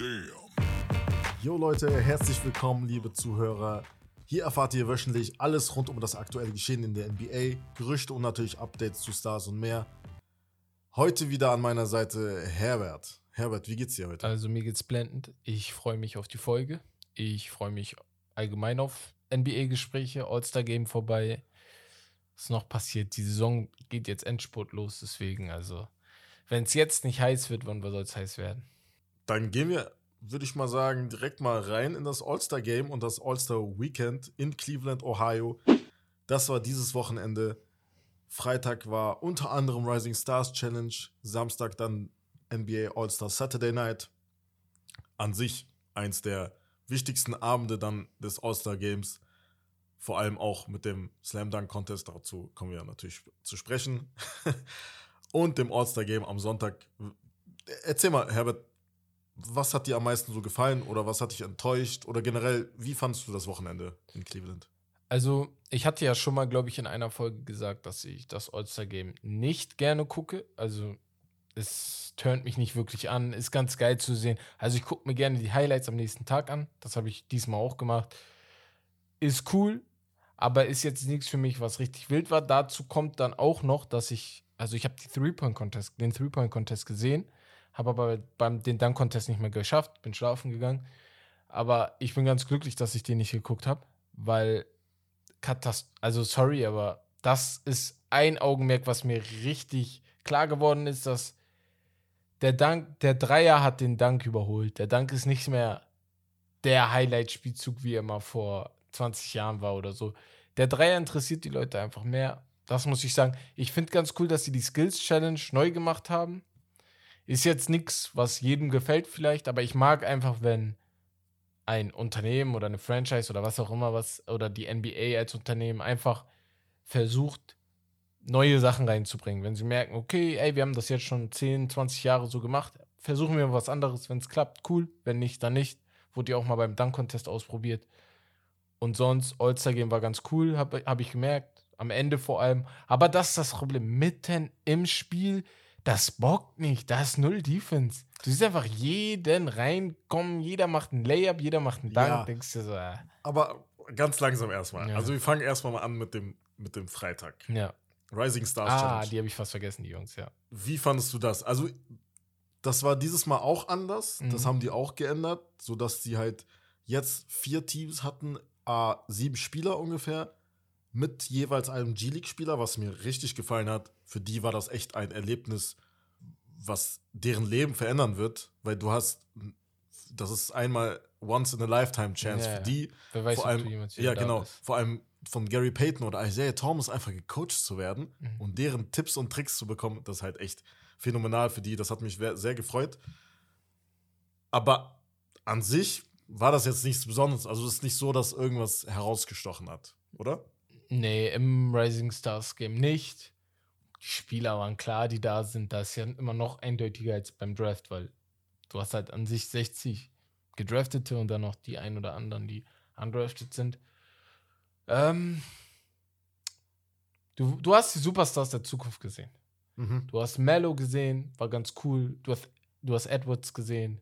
Damn. Jo Leute, herzlich willkommen, liebe Zuhörer. Hier erfahrt ihr wöchentlich alles rund um das aktuelle Geschehen in der NBA, Gerüchte und natürlich Updates zu Stars und mehr. Heute wieder an meiner Seite Herbert. Herbert, wie geht's dir heute? Also mir geht's blendend. Ich freue mich auf die Folge. Ich freue mich allgemein auf NBA-Gespräche, All-Star-Game vorbei. Was noch passiert? Die Saison geht jetzt Endspurt los, deswegen, also, wenn es jetzt nicht heiß wird, wann soll es heiß werden? Dann gehen wir, würde ich mal sagen, direkt mal rein in das All-Star-Game und das All-Star-Weekend in Cleveland, Ohio. Das war dieses Wochenende. Freitag war unter anderem Rising Stars Challenge, Samstag dann NBA All-Star Saturday Night. An sich eins der wichtigsten Abende dann des All-Star Games. Vor allem auch mit dem Slam Dunk Contest, dazu kommen wir natürlich zu sprechen. Und dem All-Star Game am Sonntag. Erzähl mal, Herbert, was hat dir am meisten so gefallen oder was hat dich enttäuscht? Oder generell, wie fandest du das Wochenende in Cleveland? Also, ich hatte ja schon mal, glaube ich, in einer Folge gesagt, dass ich das All-Star-Game nicht gerne gucke. Also, es turnt mich nicht wirklich an. Ist ganz geil zu sehen. Also, ich gucke mir gerne die Highlights am nächsten Tag an. Das habe ich diesmal auch gemacht. Ist cool, aber ist jetzt nichts für mich, was richtig wild war. Dazu kommt dann auch noch, dass ich, also ich habe Three-Point-Contest, den Three-Point-Contest gesehen, habe aber beim den Dunk-Contest nicht mehr geschafft, bin schlafen gegangen. Aber ich bin ganz glücklich, dass ich den nicht geguckt habe, weil Katast also sorry, aber das ist ein Augenmerk, was mir richtig klar geworden ist, dass der Dank, der Dreier hat den Dank überholt. Der Dank ist nicht mehr der Highlight-Spielzug, wie er mal vor 20 Jahren war oder so. Der Dreier interessiert die Leute einfach mehr. Das muss ich sagen. Ich finde ganz cool, dass sie die Skills Challenge neu gemacht haben. Ist jetzt nichts, was jedem gefällt vielleicht, aber ich mag einfach, wenn ein Unternehmen oder eine Franchise oder was auch immer was oder die NBA als Unternehmen einfach versucht, neue Sachen reinzubringen. Wenn sie merken, okay, ey, wir haben das jetzt schon 10, 20 Jahre so gemacht, versuchen wir was anderes. Wenn es klappt, cool. Wenn nicht, dann nicht. Wurde ja auch mal beim Dunk-Contest ausprobiert. Und sonst, All-Star-Game war ganz cool, habe hab ich gemerkt. Am Ende vor allem. Aber das ist das Problem. Mitten im Spiel, das bockt nicht. Da ist null Defense. Du siehst einfach jeden reinkommen, jeder macht einen Layup, jeder macht einen Dank. Ja. Denkst du so, äh, Aber ganz langsam erstmal. Ja. Also wir fangen erstmal mal an mit dem, mit dem Freitag. ja. Rising Stars Ah, Challenge. die habe ich fast vergessen, die Jungs, ja. Wie fandest du das? Also, das war dieses Mal auch anders. Das Mhm. haben die auch geändert, sodass sie halt jetzt vier Teams hatten, äh, sieben Spieler ungefähr, mit jeweils einem G-League-Spieler, was mir richtig gefallen hat. Für die war das echt ein Erlebnis, was deren Leben verändern wird, weil du hast, das ist einmal once in a lifetime Chance Ja, für die. Wer weiß, vor allem, ja genau, bist. vor allem von Gary Payton oder Isaiah Thomas einfach gecoacht zu werden Mhm. und deren Tipps und Tricks zu bekommen, das ist halt echt phänomenal für die. Das hat mich sehr gefreut. Aber an sich war das jetzt nichts Besonderes. Also es ist nicht so, dass irgendwas herausgestochen hat, oder? Nee, im Rising Stars Game nicht. Die Spieler waren klar, die da sind. Das ist ja immer noch eindeutiger als beim Draft, weil du hast halt an sich 60 Gedraftete und dann noch die ein oder anderen, die undrafted sind. Ähm, du, du hast die Superstars der Zukunft gesehen. Mhm. Du hast Mello gesehen, war ganz cool. Du hast, du hast Edwards gesehen.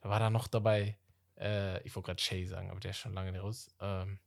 Da war da noch dabei. Äh, ich wollte gerade Shay sagen, aber der ist schon lange nicht raus. Ähm,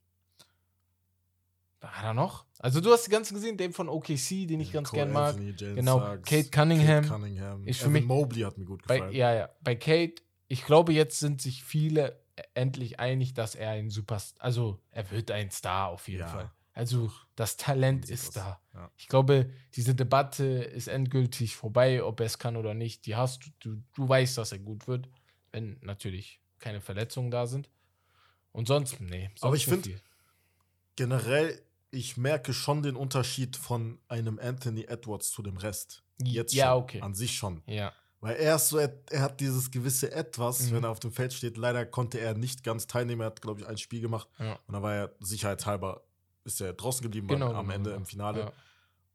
war da noch? Also du hast die ganzen gesehen, den von OKC, den ich ganz Cole gern mag. Anthony, Genau, Suggs, Kate Cunningham Cunningham. ist für Evan mich- Mobley hat mir gut Bei, gefallen. ja, ja. Bei Kate, ich glaube, jetzt sind sich viele endlich einig, dass er ein Superstar, also er wird ein Star auf jeden Ja. Fall. Also das Talent ist aus. da. Ja. Ich glaube, diese Debatte ist endgültig vorbei, ob er es kann oder nicht. Die hast du, du, du weißt, dass er gut wird, wenn natürlich keine Verletzungen da sind. Und sonst, nee. Sonst Aber ich nicht find- viel. Generell, ich merke schon den Unterschied von einem Anthony Edwards zu dem Rest. Jetzt ja, schon. okay. An sich schon. Ja, Weil er ist so, er, hat dieses gewisse Etwas, Mhm. wenn er auf dem Feld steht. Leider konnte er nicht ganz teilnehmen. Er hat, glaube ich, ein Spiel gemacht. ja. Und da war er sicherheitshalber, ist er draußen geblieben Genau, am genau, Ende genau. im Finale. Ja.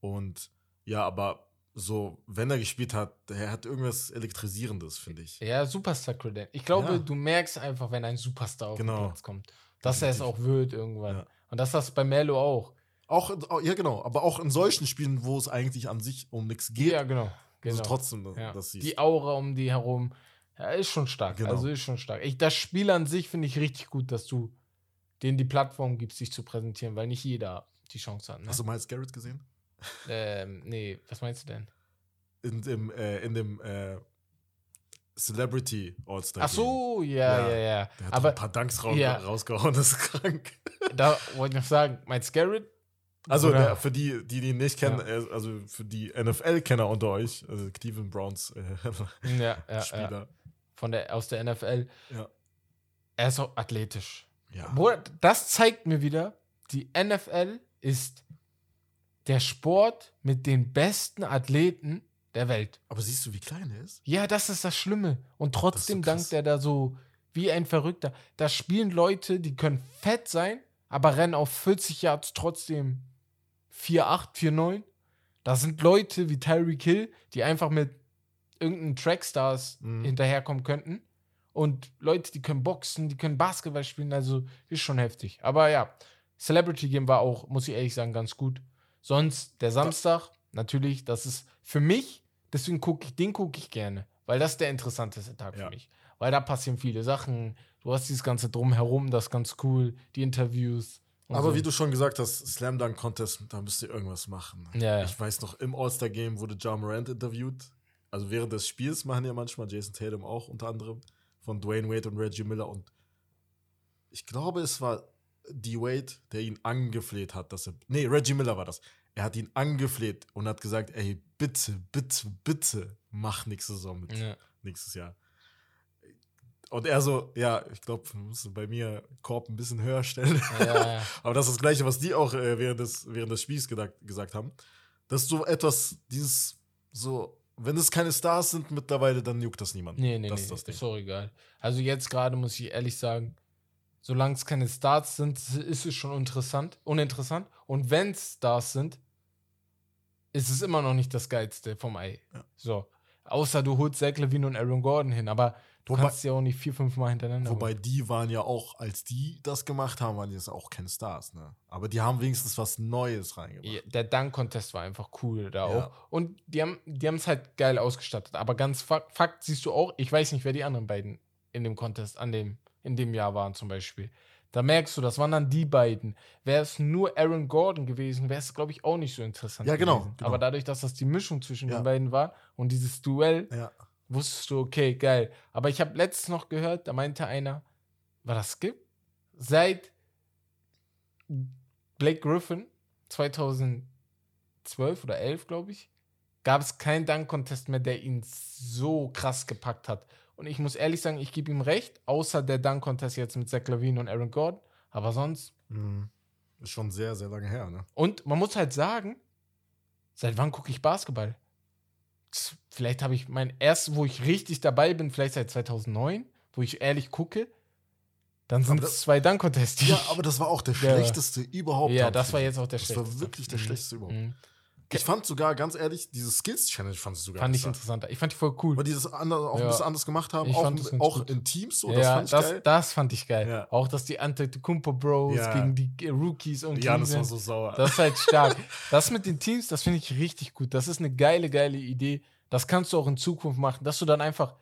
Und ja, aber so, wenn er gespielt hat, er hat irgendwas Elektrisierendes, finde ich. Ja, Superstar Credit. Ich glaube, Ja. du merkst einfach, wenn ein Superstar auf Genau. den Platz kommt, dass er es auch wird irgendwann. Und das ist das bei Melo auch. Auch, ja, genau, aber auch in solchen Spielen, wo es eigentlich an sich um nichts geht, Ja, genau. genau. also trotzdem, ja. dass sie Die Aura um die herum, Ja, ist schon stark. Genau. Also ist schon stark. Ich, das Spiel an sich finde ich richtig gut, dass du denen die Plattform gibst, sich zu präsentieren, weil nicht jeder die Chance hat. Ne? Hast du Miles Garrett gesehen? Ähm, nee, was meinst du denn? In dem, äh, in dem äh, Celebrity All-Star. Ach so, ja, Ja, ja, ja. Der hat Aber ein paar Dunks ra ja. rausgehauen, das ist krank. da wollte ich noch sagen, Miles Garrett, Also der, für die, die die ihn nicht kennen, äh, also für die NFL-Kenner unter euch, also Cleveland Browns äh, ja, ja, ja, Spieler. von der, aus der NFL, Ja. er ist auch athletisch. Ja. Bruder, das zeigt mir wieder, die NFL ist der Sport mit den besten Athleten der Welt. Aber siehst du, wie klein er ist? Ja, das ist das Schlimme. Und trotzdem krass. dankt er da so wie ein Verrückter. Da spielen Leute, die können fett sein, aber rennen auf 40 Yards trotzdem 4,8, 4,9. Da sind Leute wie Tyreek Hill, die einfach mit irgendeinen Trackstars Mhm. hinterherkommen könnten. Und Leute, die können boxen, die können Basketball spielen, also ist schon heftig. Aber ja, Celebrity Game war auch, muss ich ehrlich sagen, ganz gut. Sonst der Samstag, natürlich, das ist für mich, deswegen gucke ich, den gucke ich gerne, weil das ist der interessanteste Tag Ja. für mich. Weil da passieren viele Sachen. Du hast dieses ganze Drumherum, das ist ganz cool, die Interviews. Aber so. wie du schon gesagt hast, Slam Dunk Contest, da müsst ihr irgendwas machen. Ja, ja. Ich weiß noch, im All-Star Game wurde Ja Morant interviewt. Also während des Spiels machen ja manchmal Jason Tatum auch unter anderem von Dwayne Wade und Reggie Miller und ich glaube, es war D. Wade, der ihn angefleht hat, dass er. Nee, Reggie Miller war das. Er hat ihn angefleht und hat gesagt, ey, bitte, bitte, bitte, mach nächste Saison mit. Ja. Nächstes Jahr. Und er so, ja, ich glaube, wir müssen bei mir Korb ein bisschen höher stellen. Ja, ja. Aber das ist das Gleiche, was die auch äh, während, des, während des Spiels gedacht, gesagt haben. Das ist so etwas, dieses, so, wenn es keine Stars sind mittlerweile, dann juckt das niemand. Nee, nee, das nee, ist das Ding. ist auch egal. Also jetzt gerade muss ich ehrlich sagen, solange es keine Stars sind, ist es schon interessant, uninteressant. Und wenn es Stars sind, ist es immer noch nicht das Geilste vom Ei. Ja. So. Außer du holst Zach Levine und Aaron Gordon hin, aber du Wobei- kannst ja auch nicht vier, fünf Mal hintereinander Wobei holen. die waren ja auch, als die das gemacht haben, waren die jetzt auch keine Stars, ne? Aber die haben wenigstens was Neues reingebracht. Ja, der Dunk-Contest war einfach cool da Ja. auch. Und die haben die es halt geil ausgestattet. Aber ganz Fakt, Fakt siehst du auch, ich weiß nicht, wer die anderen beiden in dem Contest an dem, in dem Jahr waren zum Beispiel. Da merkst du, das waren dann die beiden. Wäre es nur Aaron Gordon gewesen, wäre es, glaube ich, auch nicht so interessant Ja, genau, genau. Aber dadurch, dass das die Mischung zwischen Ja. den beiden war und dieses Duell, Ja. wusstest du, okay, geil. Aber ich habe letztens noch gehört, da meinte einer, war das Skip? Seit Blake Griffin 2012 oder 11, glaube ich, gab es keinen Dunk-Contest mehr, der ihn so krass gepackt hat. Und ich muss ehrlich sagen, ich gebe ihm recht, außer der Dunk-Contest jetzt mit Zach Lavine und Aaron Gordon. Aber sonst. Mhm. Ist schon sehr, sehr lange her, ne? Und man muss halt sagen, seit wann gucke ich Basketball? Vielleicht habe ich mein erstes, wo ich richtig dabei bin, vielleicht seit 2009, wo ich ehrlich gucke. Dann sind es zwei Dunk-Contests. Ja, aber das war auch der Ja. schlechteste überhaupt. ja, das war jetzt auch der Das schlechteste. war wirklich der Mhm. schlechteste überhaupt. Mhm. Ich fand sogar, ganz ehrlich, diese Skills-Challenge fand ich sogar Fand ich interessanter. Ich fand die voll cool. Weil die das andere, auch Ja. ein bisschen anders gemacht haben. Ich auch das ganz auch in Teams, so, das ja, fand ich das, geil. das fand ich geil. Ja. Auch, dass die Antetokounmpo Bros Ja. gegen die Rookies und Janis war Cleveland- so sauer. Das ist halt stark. Das mit den Teams, das finde ich richtig gut. Das ist eine geile, geile Idee. Das kannst du auch in Zukunft machen, dass du dann einfach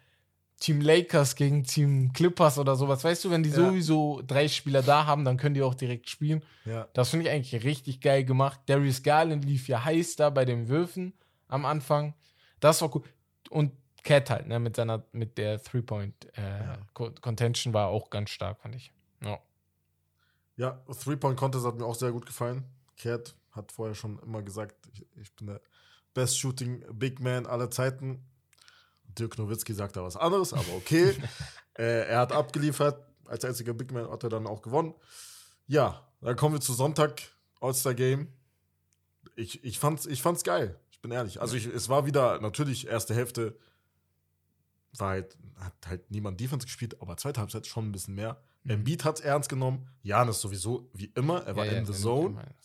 Team Lakers gegen Team Clippers oder sowas, weißt du, wenn die Ja. sowieso drei Spieler da haben, dann können die auch direkt spielen. ja. Das finde ich eigentlich richtig geil gemacht. Darius Garland lief ja heiß da bei den Würfen am Anfang. Das war cool. Und Cat halt, ne, mit seiner, mit der Three-Point-Contention war auch ganz stark, fand ich. Ja. Ja, Three-Point-Contest hat mir auch sehr gut gefallen. Cat hat vorher schon immer gesagt, ich, ich bin der Best Shooting Big Man aller Zeiten. Dirk Nowitzki sagt da was anderes, aber okay. äh, er hat abgeliefert. Als einziger Big Man hat er dann auch gewonnen. Ja, dann kommen wir zu Sonntag, All-Star Game. Ich, ich, fand's, ich fand's geil. Ich bin ehrlich. Also, ich, es war wieder natürlich erste Hälfte. War halt, hat halt niemand Defense gespielt, aber zweite Halbzeit schon ein bisschen mehr. Mhm. Embiid hat's ernst genommen. Janis sowieso, wie immer. Er war Ja, ja, in the wenn du zone.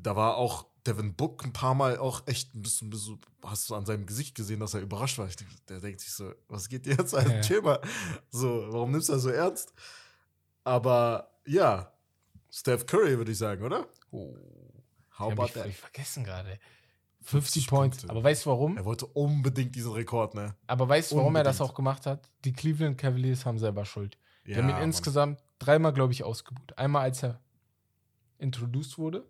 Da war auch Devin Book ein paar Mal auch echt ein bisschen, bisschen hast du an seinem Gesicht gesehen, dass er überrascht war. Ich, denk, der denkt sich so, was geht jetzt? Alter, Ja. chill mal. So, warum nimmst du das so ernst? Aber ja, Steph Curry würde ich sagen, oder? Oh. How about ich that? völlig vergessen gerade. 50 Points. Punkte. Aber weißt du warum? Er wollte unbedingt diesen Rekord, ne? Aber weißt du, warum er das Unbedingt. auch gemacht hat? Die Cleveland Cavaliers haben selber Schuld. Die haben ihn Mann. insgesamt dreimal, glaube ich, ausgebucht. Einmal, als er introduced wurde.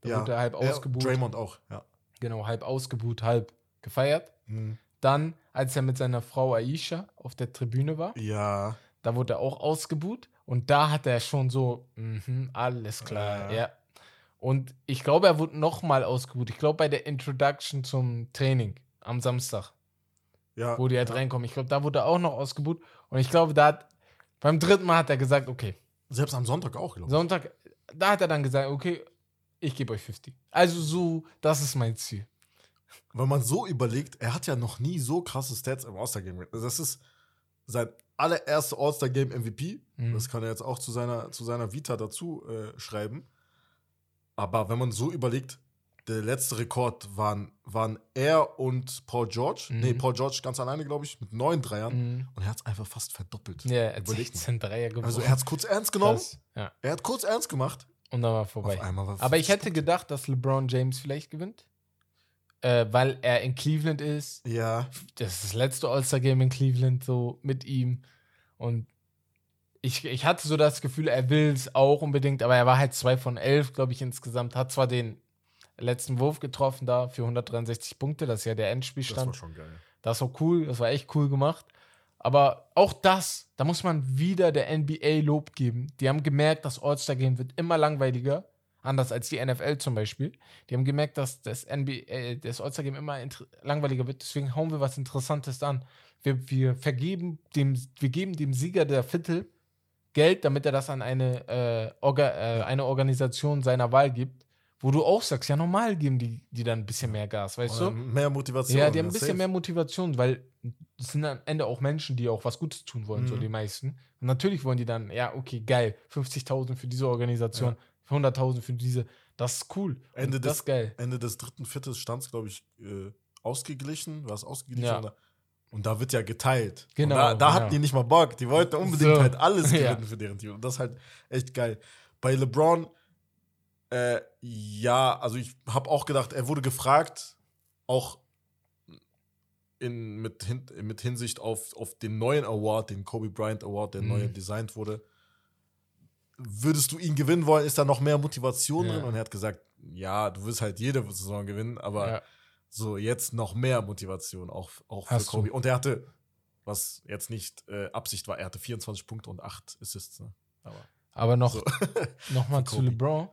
Da ja. wurde er halb Ja, ausgebucht. Draymond auch, ja. Genau, halb ausgebucht, halb gefeiert. Mhm. Dann, als er mit seiner Frau Aisha auf der Tribüne war, Ja, da wurde er auch ausgebuht. Und da hat er schon so, mhm, alles klar, Ja. ja. Und ich glaube, er wurde nochmal ausgebuht. Ich glaube, bei der Introduction zum Training am Samstag, ja. wo die halt ja. reinkommen. Ich glaube, da wurde er auch noch ausgebuht. Und ich glaube, da hat, beim dritten Mal hat er gesagt, okay, Selbst am Sonntag auch, glaube ich. Sonntag, da hat er dann gesagt, okay, ich gebe euch 50. Also so, das ist mein Ziel. Wenn man so überlegt, er hat ja noch nie so krasse Stats im All-Star-Game. Das ist sein allererster All-Star-Game-MVP. Mhm. Das kann er jetzt auch zu seiner, zu seiner Vita dazu äh, schreiben. Aber wenn man so überlegt, der letzte Rekord waren, waren er und Paul George. Mhm. Nee, Paul George ganz alleine, glaube ich, mit neun Dreiern. Mhm. Und er hat es einfach fast verdoppelt. Ja, er hat Überleg mal. 16 Dreier gebrochen. Also er hat es kurz ernst genommen. Ja. Er hat kurz ernst gemacht. Und dann war vorbei. Aber ich hätte gedacht, dass LeBron James vielleicht gewinnt. Äh, weil er in Cleveland ist. Ja, Das ist das letzte All-Star-Game in Cleveland, so mit ihm. Und ich, ich hatte so das Gefühl, er will es auch unbedingt, aber er war halt 2 von 11, glaube ich, insgesamt. Hat zwar den letzten Wurf getroffen da für 163 Punkte, das ist ja der das Endspielstand. war schon geil. Das war cool, das war echt cool gemacht. Aber auch das, da muss man wieder der NBA Lob geben. Die haben gemerkt, das All-Star-Game wird immer langweiliger, anders als die NFL zum Beispiel. Die haben gemerkt, dass das, NBA, äh, das All-Star-Game immer langweiliger wird. Deswegen hauen wir was Interessantes an. Wir, wir vergeben dem, wir geben dem Sieger der Viertel Geld, damit er das an eine, äh, Orga, äh, eine Organisation seiner Wahl gibt, wo du auch sagst, ja, normal geben die, die dann ein bisschen mehr Gas, weißt Oder du? Mehr Motivation. Ja, die haben ein ja, bisschen safe. mehr Motivation, weil es sind am Ende auch Menschen, die auch was Gutes tun wollen, so Mhm. die meisten. Und natürlich wollen die dann, ja, okay, geil, 50.000 für diese Organisation, 100.000 für diese, das ist cool. Ende das des- ist geil. Ende des dritten Viertels stand es, glaube ich, äh, ausgeglichen. War es ausgeglichen? Ja. Oder? Und da wird ja geteilt. Genau, Und da da genau. hatten die nicht mal Bock. Die wollten unbedingt So. halt alles Ja. gewinnen für deren Team. Und das ist halt echt geil. Bei LeBron, äh, ja, also ich habe auch gedacht, er wurde gefragt, auch in, mit, hin, mit Hinsicht auf, auf den neuen Award, den Kobe Bryant Award, der Mhm. neu designt wurde. Würdest du ihn gewinnen wollen? Ist da noch mehr Motivation Ja. drin? Und er hat gesagt, ja, du wirst halt jede Saison gewinnen, aber Ja. so jetzt noch mehr Motivation auch, auch für Hast du. Kobe. Und er hatte, was jetzt nicht äh, Absicht war, er hatte 24 Punkte und 8 Assists. Ne? Aber Aber noch, so. noch mal Für zu. LeBron.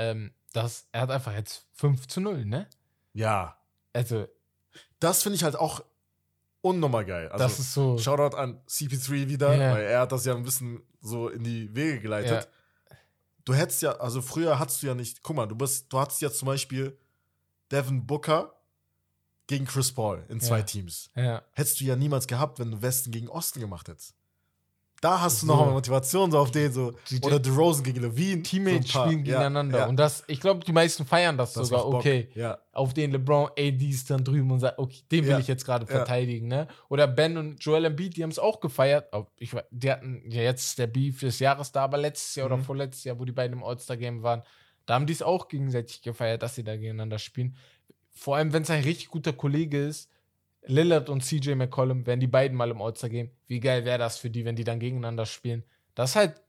Ähm, das, er hat einfach jetzt 5 zu 0, ne? ja, Also, das finde ich halt auch unnormal geil. Also, das ist so. Shoutout an CP3 wieder, Ja. weil er hat das ja ein bisschen so in die Wege geleitet. Du hättest ja, also früher hattest du ja nicht, guck mal, du bist, du hattest ja zum Beispiel Devin Booker gegen Chris Paul in zwei Ja. Teams. Ja. Hättest du ja niemals gehabt, wenn du Westen gegen Osten gemacht hättest. Da hast du So. noch mal Motivation so auf den so. Die- Oder DeRozan gegen Levine. Teammates so spielen ja, gegeneinander. Ja, Und das, ich glaube, die meisten feiern das, das sogar. Okay, Ja, auf den LeBron AD ist dann drüben und sagt, okay, den will Ja. ich jetzt gerade Ja. verteidigen, ne? Oder Ben und Joel Embiid, die haben es auch gefeiert. Ich, die hatten ja jetzt der Beef des Jahres da, aber letztes Jahr Mhm. oder vorletztes Jahr, wo die beiden im All-Star-Game waren, da haben die es auch gegenseitig gefeiert, dass sie da gegeneinander spielen. Vor allem, wenn es ein richtig guter Kollege ist, Lillard und CJ McCollum, wären die beiden mal im All-Star-Game. Wie geil wäre das für die, wenn die dann gegeneinander spielen? Das ist halt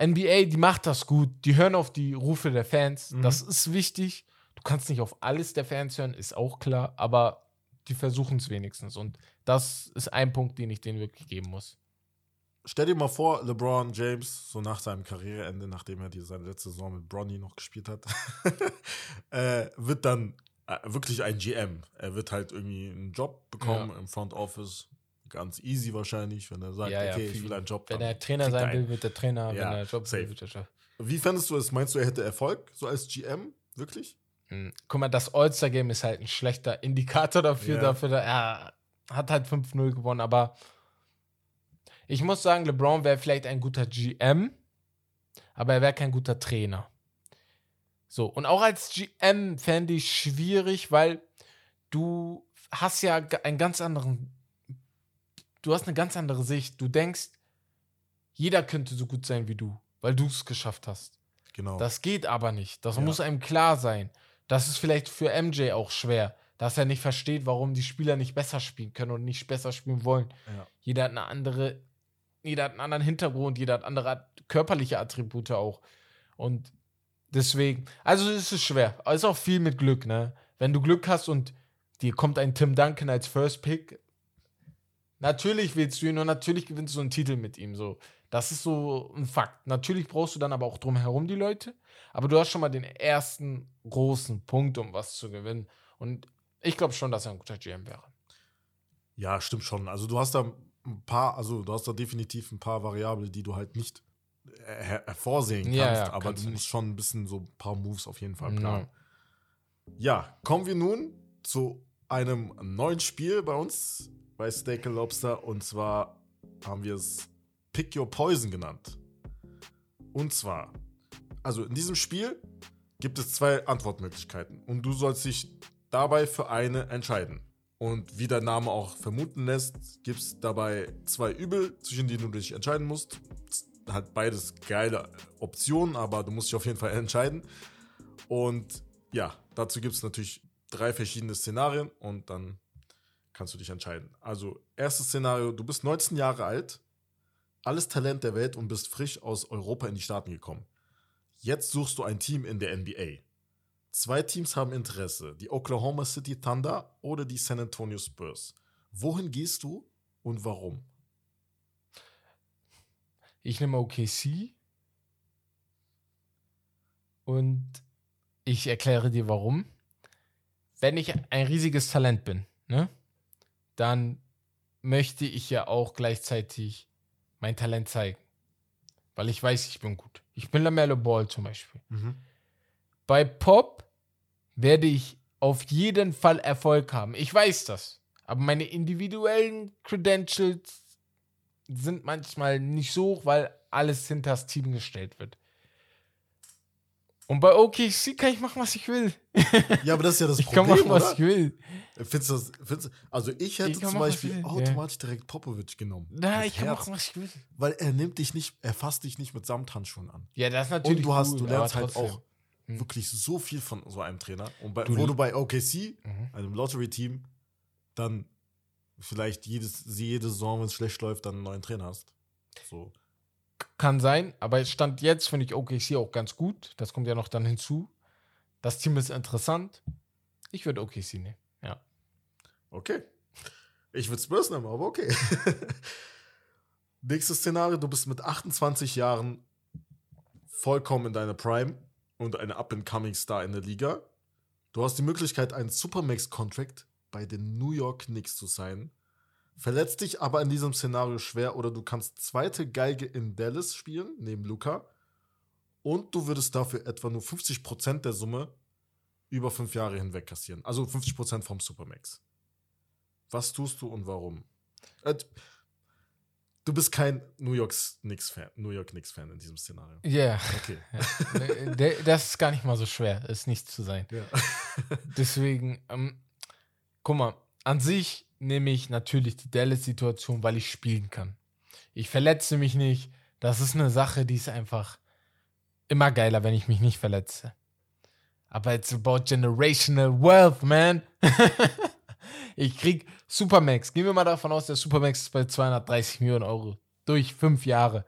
NBA, die macht das gut. Die hören auf die Rufe der Fans. Mhm. Das ist wichtig. Du kannst nicht auf alles der Fans hören, ist auch klar, aber die versuchen es wenigstens. Und das ist ein Punkt, den ich denen wirklich geben muss. Stell dir mal vor, LeBron James, so nach seinem Karriereende, nachdem er die, seine letzte Saison mit Bronny noch gespielt hat, äh, wird dann wirklich ein GM. Er wird halt irgendwie einen Job bekommen im Front Office. Ganz easy wahrscheinlich, wenn er sagt, Ja, ja, okay, ich will einen Job. Wenn er Trainer er sein will, wird er Trainer. Ja, Wenn er Job safe. will, wird er Job. Wie fändest du es? Meinst du, er hätte Erfolg, so als GM? Wirklich? Hm. Guck mal, das All-Star-Game ist halt ein schlechter Indikator dafür, Ja. dafür da, er hat halt 5-0 gewonnen, aber ich muss sagen, LeBron wäre vielleicht ein guter GM, aber er wäre kein guter Trainer. So, und auch als GM fände ich schwierig, weil du hast ja einen ganz anderen, du hast eine ganz andere Sicht. Du denkst, jeder könnte so gut sein wie du, weil du es geschafft hast. Genau. Das geht aber nicht. Das Ja. muss einem klar sein. Das ist vielleicht für MJ auch schwer, dass er nicht versteht, warum die Spieler nicht besser spielen können und nicht besser spielen wollen. Ja. Jeder hat eine andere, jeder hat einen anderen Hintergrund, jeder hat andere körperliche Attribute auch. Und deswegen, also es ist schwer. Es ist auch viel mit Glück, ne? Wenn du Glück hast und dir kommt ein Tim Duncan als First Pick, natürlich willst du ihn und natürlich gewinnst du einen Titel mit ihm. So. Das ist so ein Fakt. Natürlich brauchst du dann aber auch drumherum die Leute. Aber du hast schon mal den ersten großen Punkt, um was zu gewinnen. Und ich glaube schon, dass er ein guter GM wäre. Ja, stimmt schon. Also du hast da ein paar, also du hast da definitiv ein paar Variablen, die du halt nicht her hervorsehen kannst, Ja, ja, aber kannst du musst nicht. schon ein bisschen so ein paar Moves auf jeden Fall planen. Ja, kommen wir nun zu einem neuen Spiel bei uns bei Steak and Lobster und zwar haben wir es Pick Your Poison genannt. Und zwar, also in diesem Spiel gibt es zwei Antwortmöglichkeiten und du sollst dich dabei für eine entscheiden. Und wie der Name auch vermuten lässt, gibt es dabei zwei Übel, zwischen denen du dich entscheiden musst. Hat beides geile Optionen, aber du musst dich auf jeden Fall entscheiden. Und ja, dazu gibt es natürlich drei verschiedene Szenarien und dann kannst du dich entscheiden. Also, erstes Szenario: Du bist 19 Jahre alt, alles Talent der Welt und bist frisch aus Europa in die Staaten gekommen. Jetzt suchst du ein Team in der NBA. Zwei Teams haben Interesse: die Oklahoma City Thunder oder die San Antonio Spurs. Wohin gehst du und warum? Ich nehme OKC und ich erkläre dir warum. Wenn ich ein riesiges Talent bin, ne, dann möchte ich ja auch gleichzeitig mein Talent zeigen. Weil ich weiß, ich bin gut. Ich bin LaMelo Ball zum Beispiel. Bei Pop werde ich auf jeden Fall Erfolg haben. Ich weiß das. Aber meine individuellen Credentials sind manchmal nicht so hoch, weil alles hinter das Team gestellt wird. Und bei OKC kann ich machen, was ich will. Ja, aber das ist ja das Ich kann Problem, machen, was oder? ich will. Findest du das, findest also ich hätte Ich kann zum machen, was Beispiel ich will, ja. automatisch direkt Popovic genommen. Na, Mit ich kann Herz. machen, was ich will. Weil er nimmt dich nicht, er fasst dich nicht mit Samthandschuhen an. Ja, das ist natürlich Und du hast, cool, du lernst halt auch Hm. wirklich so viel von so einem Trainer. Und bei, Du wo du bei OKC, Mhm. einem Lottery-Team, dann vielleicht jedes, jede Saison, wenn es schlecht läuft, dann einen neuen Trainer hast. So. Kann sein, aber Stand jetzt finde ich OKC auch ganz gut. Das kommt ja noch dann hinzu. Das Team ist interessant. Ich würde OKC nehmen. Ja. Okay. Ich würde Spurs nehmen, aber okay. Nächstes Szenario: Du bist mit 28 Jahren vollkommen in deiner Prime und eine Up-and-Coming-Star in der Liga. Du hast die Möglichkeit, einen Supermax-Contract bei den New York Knicks zu sein. Verletzt dich aber in diesem Szenario schwer oder du kannst zweite Geige in Dallas spielen, neben Luca. Und du würdest dafür etwa nur 50% der Summe über fünf Jahre hinweg kassieren. Also 50% vom Supermax. Was tust du und warum? Äh, du bist kein New York Knicks Fan, New York Knicks Fan in diesem Szenario. Ja. Okay. Yeah. Der- das ist gar nicht mal so schwer, ist nicht zu sein. Ja. Deswegen, ähm, guck mal, an sich nehme ich natürlich die Dallas-Situation, weil ich spielen kann. Ich verletze mich nicht. Das ist eine Sache, die ist einfach immer geiler, wenn ich mich nicht verletze. Aber it's about generational wealth, man. ich krieg Supermax. Gehen wir mal davon aus, der Supermax ist bei 230 Millionen Euro. Durch fünf Jahre.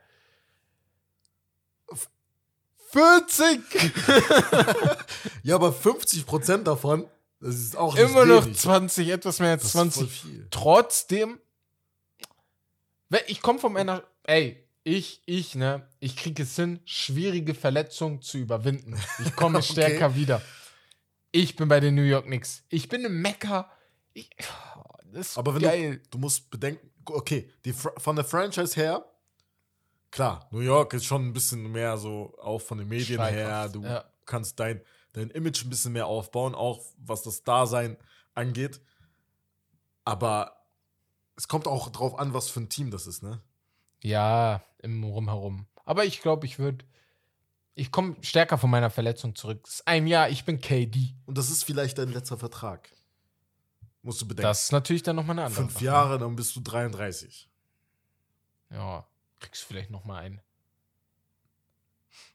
40! ja, aber 50% davon, das ist auch Immer noch wenig. 20, etwas mehr als Das ist voll 20. viel. Trotzdem, ich komme vom einer, ey, ich, ich, ne, ich kriege es hin, schwierige Verletzungen zu überwinden. Ich komme Okay. stärker wieder. Ich bin bei den New York Knicks. Ich bin im Mekka. Ich, das ist Aber wenn geil. du, du musst bedenken, okay, die, von der Franchise her, klar, New York ist schon ein bisschen mehr so, auch von den Medien her, du ja. kannst dein, dein Image ein bisschen mehr aufbauen, auch was das Dasein angeht. Aber es kommt auch drauf an, was für ein Team das ist, ne? Ja, im Rumherum. Aber ich glaube, ich würde. Ich komme stärker von meiner Verletzung zurück. Es ist ein Jahr, ich bin KD. Und das ist vielleicht dein letzter Vertrag. Musst du bedenken. Das ist natürlich dann nochmal eine andere. Fünf Sache. Jahre, dann bist du 33. Ja, kriegst du vielleicht noch mal einen.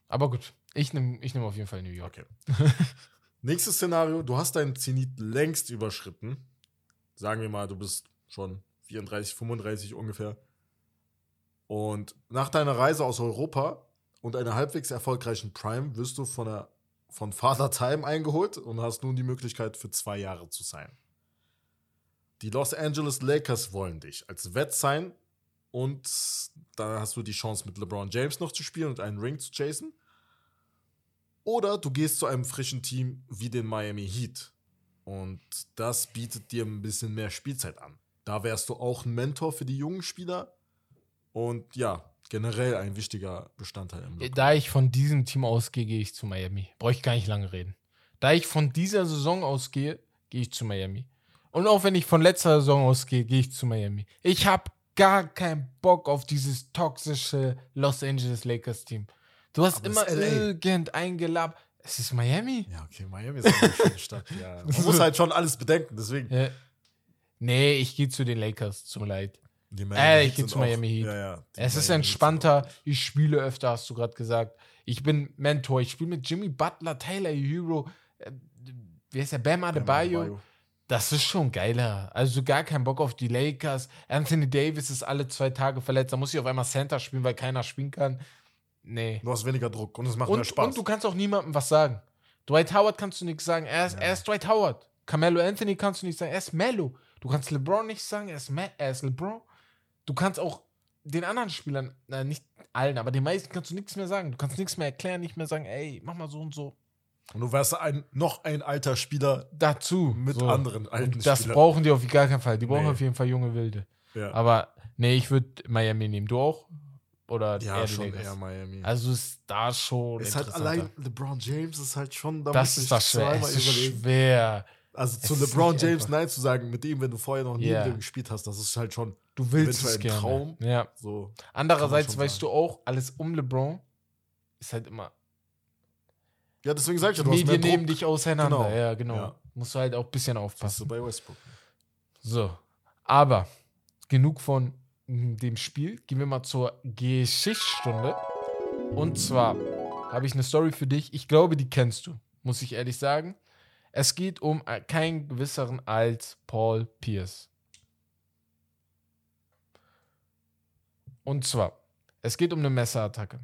Aber gut, ich nehme ich nehm auf jeden Fall New York. Okay. Nächstes Szenario, du hast deinen Zenit längst überschritten. Sagen wir mal, du bist schon 34, 35 ungefähr. Und nach deiner Reise aus Europa und einer halbwegs erfolgreichen Prime wirst du von, der, von Father Time eingeholt und hast nun die Möglichkeit für zwei Jahre zu sein. Die Los Angeles Lakers wollen dich als Wett sein und da hast du die Chance mit LeBron James noch zu spielen und einen Ring zu chasen. Oder du gehst zu einem frischen Team wie den Miami Heat und das bietet dir ein bisschen mehr Spielzeit an. Da wärst du auch ein Mentor für die jungen Spieler und ja, generell ein wichtiger Bestandteil im Look. Da ich von diesem Team ausgehe, gehe ich zu Miami. Brauche ich gar nicht lange reden. Da ich von dieser Saison ausgehe, gehe ich zu Miami. Und auch wenn ich von letzter Saison ausgehe, gehe ich zu Miami. Ich habe gar keinen Bock auf dieses toxische Los Angeles Lakers Team. Du hast Aber immer ist irgendein Gelab. Es ist Miami. Ja, okay, Miami ist eine schöne Stadt. Ja. Man muss halt schon alles bedenken, deswegen. Ja. Nee, ich gehe zu den Lakers. Mir leid. Die Äh, Heat ich geh sind zu Miami Heat. Ja, ja, Es ist Miami Heat entspannter. Ich spiele öfter, hast du gerade gesagt. Ich bin Mentor. Ich spiele mit Jimmy Butler, Tyler Hero. Äh, wer ist der? Bam auch- Adebayo. Das ist schon geiler. Also gar kein Bock auf die Lakers. Anthony Davis ist alle zwei Tage verletzt. Da muss ich auf einmal Center spielen, weil keiner spielen kann. Nee. Du hast weniger Druck und es macht mehr Und, Spaß. und du kannst auch niemandem was sagen. Dwight Howard kannst du nichts sagen. Er ist, Ja. er ist Dwight Howard. Carmelo Anthony kannst du nicht sagen. Er ist Melo. Du kannst LeBron nicht sagen. Er ist, Ma er ist LeBron. Du kannst auch den anderen Spielern, na, nicht allen, aber den meisten kannst du nichts mehr sagen. Du kannst nichts mehr erklären, nicht mehr sagen, ey, mach mal so und so. Und du wärst ein, noch ein alter Spieler Dazu. mit so. anderen alten das Spielern. brauchen die auf gar keinen Fall. Die brauchen Nee. auf jeden Fall junge Wilde. ja. Aber nee, ich würde Miami nehmen. Du auch? Oder ja, eher die schon eher Miami. Also ist da schon. ist halt allein LeBron James ist halt schon, da Das ist das schwer. Es ist überlegen. schwer. Also zu Es LeBron James einfach. Nein zu sagen, mit dem, wenn du vorher noch nie Ja. mit dem gespielt hast, das ist halt schon Du willst es gerne. Traum. Ja. so. Andererseits weißt sagen. du auch, alles um LeBron ist halt immer. Ja, deswegen sag ich ja, Die du Medien nehmen dich auseinander. Genau. Ja, genau. Ja. Musst du halt auch ein bisschen Das hast du aufpassen. bei Westbrook. So. Aber genug von dem Spiel. Gehen wir mal zur Geschichtsstunde. Und zwar habe ich eine Story für dich. Ich glaube, die kennst du, muss ich ehrlich sagen. Es geht um keinen gewisseren als Paul Pierce. Und zwar, es geht um eine Messerattacke.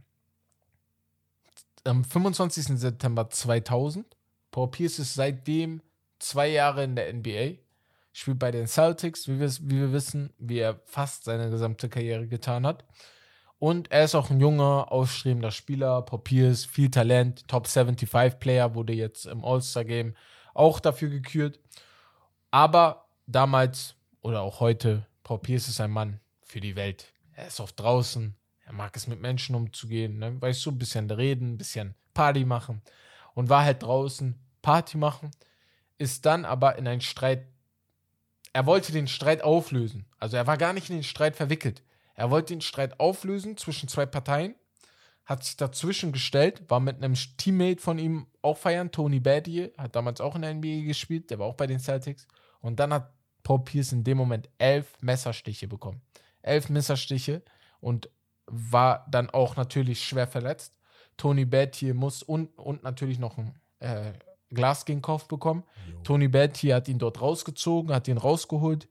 Am 25. September 2000, Paul Pierce ist seitdem zwei Jahre in der NBA, spielt bei den Celtics, wie wir, wie wir wissen, wie er fast seine gesamte Karriere getan hat. Und er ist auch ein junger, aufstrebender Spieler. Paul Pierce, viel Talent, Top 75 Player, wurde jetzt im All-Star-Game auch dafür gekürt. Aber damals oder auch heute, Paul Pierce ist ein Mann für die Welt. Er ist oft draußen, er mag es mit Menschen umzugehen, ne? weißt du, ein bisschen reden, ein bisschen Party machen. Und war halt draußen Party machen, ist dann aber in einen Streit. Er wollte den Streit auflösen. Also er war gar nicht in den Streit verwickelt. Er wollte den Streit auflösen zwischen zwei Parteien, hat sich dazwischen gestellt, war mit einem Teammate von ihm auch feiern, Tony Badie, hat damals auch in der NBA gespielt, der war auch bei den Celtics. Und dann hat Paul Pierce in dem Moment elf Messerstiche bekommen. Elf Messerstiche und war dann auch natürlich schwer verletzt. Tony Badie muss und, und natürlich noch ein äh, Glas gegen den Kopf bekommen. Tony Betty hat ihn dort rausgezogen, hat ihn rausgeholt.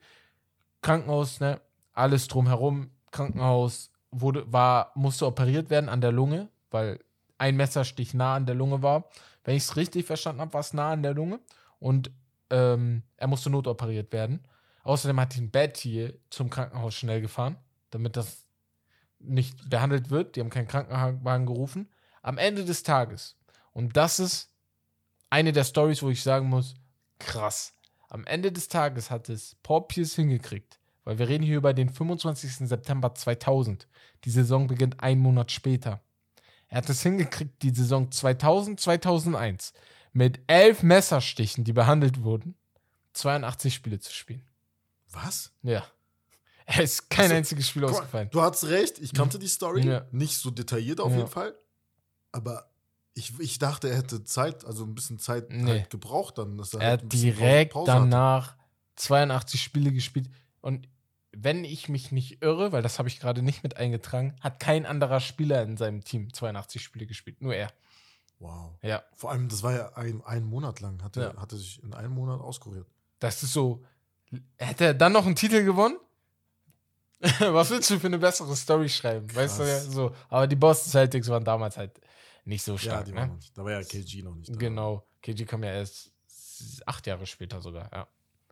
Krankenhaus, ne? Alles drumherum. Krankenhaus wurde, war, musste operiert werden an der Lunge, weil ein Messerstich nah an der Lunge war. Wenn ich es richtig verstanden habe, war es nah an der Lunge. Und ähm, er musste notoperiert werden. Außerdem hat ihn Betty zum Krankenhaus schnell gefahren, damit das nicht behandelt wird. Die haben keinen Krankenwagen gerufen. Am Ende des Tages, und das ist eine der Stories, wo ich sagen muss, krass. Am Ende des Tages hat es Paul Pierce hingekriegt, weil wir reden hier über den 25. September 2000. Die Saison beginnt einen Monat später. Er hat es hingekriegt, die Saison 2000, 2001 mit elf Messerstichen, die behandelt wurden, 82 Spiele zu spielen. Was? Ja. Er ist kein Also, einziges Spiel ausgefallen. Du hast recht, ich kannte die Story. Ja. Nicht so detailliert auf Ja. jeden Fall. Aber ich, ich dachte, er hätte Zeit, also ein bisschen Zeit Nee. halt gebraucht dann. Dass Er halt hat direkt Pause hatte. danach 82 Spiele gespielt. Und wenn ich mich nicht irre, weil das habe ich gerade nicht mit eingetragen, hat kein anderer Spieler in seinem Team 82 Spiele gespielt. Nur er. Wow. Ja. Vor allem, das war ja ein, ein Monat lang, hatte, Ja. hatte sich in einem Monat auskuriert. Das ist so. Hätte er dann noch einen Titel gewonnen? Was willst du für eine bessere Story schreiben? Weißt du ja, Krass. so. Aber die Boston Celtics waren damals halt nicht so ja, stark. die ne? waren noch nicht. Da war ja KG noch nicht da. Genau. KG kam ja erst acht Jahre später sogar, ja.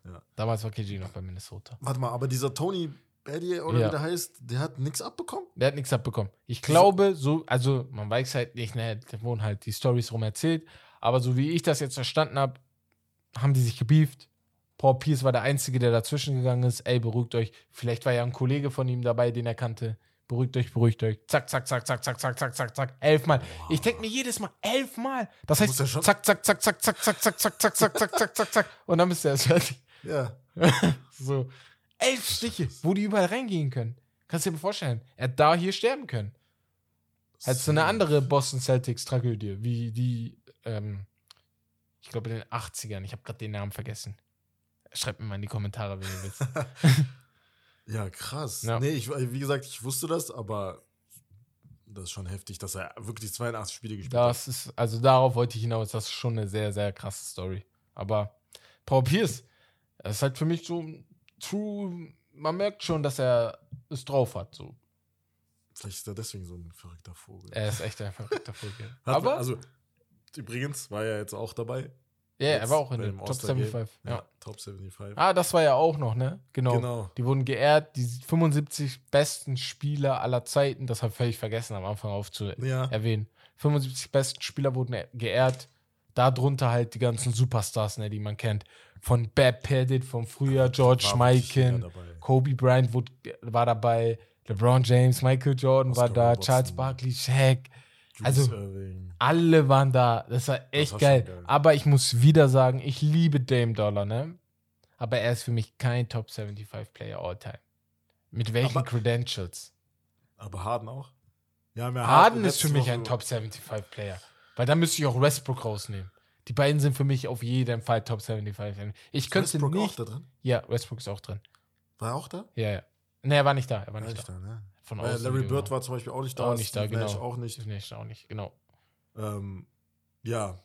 Ja. Damals war KG noch bei Minnesota. Warte mal, aber dieser Tony Baddier oder Ja. wie der heißt, der hat nichts abbekommen? Der hat nichts abbekommen. Ich glaube, so, also man weiß halt nicht, ne, da wurden halt die Stories rum erzählt, aber so wie ich das jetzt verstanden habe, haben die sich gebieft. Paul Pierce war der Einzige, der dazwischen gegangen ist. Ey, beruhigt euch. Vielleicht war ja ein Kollege von ihm dabei, den er kannte. Beruhigt euch, beruhigt euch. Zack, zack, zack, zack, zack, zack, zack, zack, zack. Elfmal. Ich denke mir jedes Mal, elfmal. Das Du heißt, ja schon- zack, zack, zack, zack, zack, zack, zack, zack, zack, zack, zack, zack, zack, zack. Und dann bist du erst fertig. Ja. So. Elf Stiche, wo die überall reingehen können. Kannst du dir mal vorstellen. Er hat da hier sterben können. Hättest du eine andere Boston Celtics Tragödie, wie die, ähm, ich glaube in den 80ern. Ich habe gerade den Namen vergessen. Schreibt mir mal in die Kommentare, wenn ihr wisst. Ja, krass. Ja. Nee, ich, wie gesagt, ich wusste das, aber das ist schon heftig, dass er wirklich 82 Spiele gespielt hat. Das ist, also darauf wollte ich hinaus. Das ist schon eine sehr, sehr krasse Story. Aber Paul Pierce, das ist halt für mich so true, man merkt schon, dass er es drauf hat. So. Vielleicht ist er deswegen so ein verrückter Vogel. Er ist echt ein verrückter Vogel. Hat- Aber, also, übrigens war er jetzt auch dabei. Ja, er Jetzt war auch in dem Top All-Star-Game. 75. Ja, Ja. Top 75. Ah, das war ja auch noch, ne? Genau. Genau. Die wurden geehrt, die 75 besten Spieler aller Zeiten, das habe ich völlig vergessen am Anfang aufzuerwähnen. Ja, 75 besten Spieler wurden e- geehrt. Darunter halt die ganzen Superstars, ne, die man kennt. Von Bab Pettit vom Frühjahr, George war Mikan. Kobe Bryant wurde, war dabei, LeBron James, Michael Jordan war Oscar da, Robertson. Charles Barkley, Shaq. Julius also- Irving. Alle waren da. Das war echt war geil. geil. Aber ich muss wieder sagen, ich liebe Dame Dollar, ne? Aber er ist für mich kein Top 75 Player all time. Mit welchen Aber- Credentials? Aber Harden auch? Ja, mehr Harden ist für mich Woche- ein Top 75 Player. Weil da müsste ich auch Westbrook rausnehmen. Die beiden sind für mich auf jeden Fall Top 75. Ich Ist könnte Westbrook nicht. auch da drin? Ja, Westbrook ist auch drin. War er auch da? Ja, ja. Ne, er war nicht da. Er war War nicht da. da, ne? Von außen Larry Bird war zum Beispiel auch nicht da. auch nicht da, Steve genau. Nash auch nicht. Nicht, auch nicht, genau. Ähm, ja.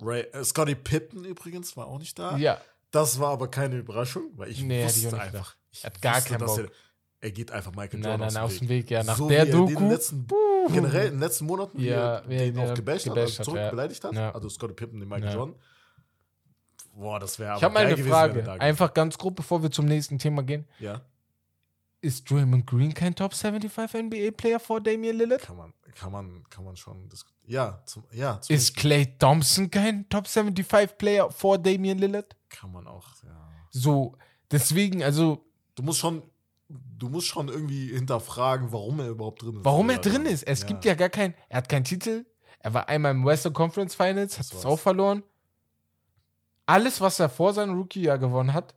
Ray, äh, Scotty Pippen übrigens war auch nicht da. Ja, Das war aber keine Überraschung, weil ich Nee, ich wusste nicht einfach. Ich Er hat gar keinen Bock. Er, er geht einfach Michael nein, Jordan nein, aus aus dem Weg, ja. Nach so der er den Doku. den letzten, generell in den letzten Monaten Ja, den den auch gebasht hat, also hat, zurück ja. beleidigt hat. Ja. Also Scotty Pippen, den Michael Ja. Jordan. Boah, das wäre Ich habe mal eine Frage. da Einfach ganz grob, bevor wir zum nächsten Thema gehen. Ja, Ist Draymond Green kein Top 75 NBA-Player vor Damian Lillard? kann man, kann man, kann man schon diskutieren. Ja, zum, ja zum Ist Clay Thompson kein Top 75-Player vor Damian Lillard? kann man auch, ja. So, deswegen, also, Du musst schon, du musst schon irgendwie hinterfragen, warum er überhaupt drin ist. warum er Ja, drin ist. Es gibt ja gar keinen, er hat keinen Titel. Er war einmal im Western Conference Finals, hat es auch verloren. Alles, was er vor seinem Rookie-Jahr gewonnen hat,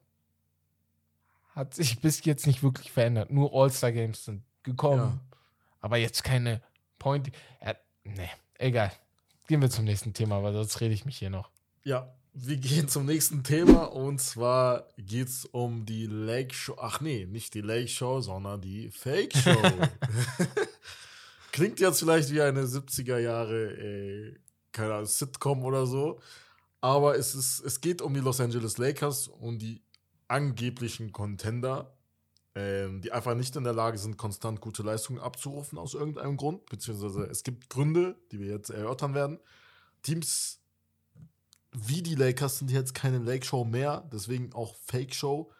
hat sich bis jetzt nicht wirklich verändert. Nur All-Star-Games sind gekommen. Ja. Aber jetzt keine Point. Er, nee, egal. Gehen wir zum nächsten Thema, weil sonst rede ich mich hier noch. Ja, wir gehen zum nächsten Thema und zwar geht es um die Lake Show. Ach nee, nicht die Lake Show, sondern die Fake Show. Klingt jetzt vielleicht wie eine 70er Jahre, äh, keine Ahnung, Sitcom oder so. Aber es, ist, es geht um die Los Angeles Lakers und die angeblichen Contender, ähm, die einfach nicht in der Lage sind, konstant gute Leistungen abzurufen aus irgendeinem Grund. Beziehungsweise es gibt Gründe, die wir jetzt erörtern werden. Teams wie die Lakers sind jetzt keine Lake Show mehr, deswegen auch Fake Show.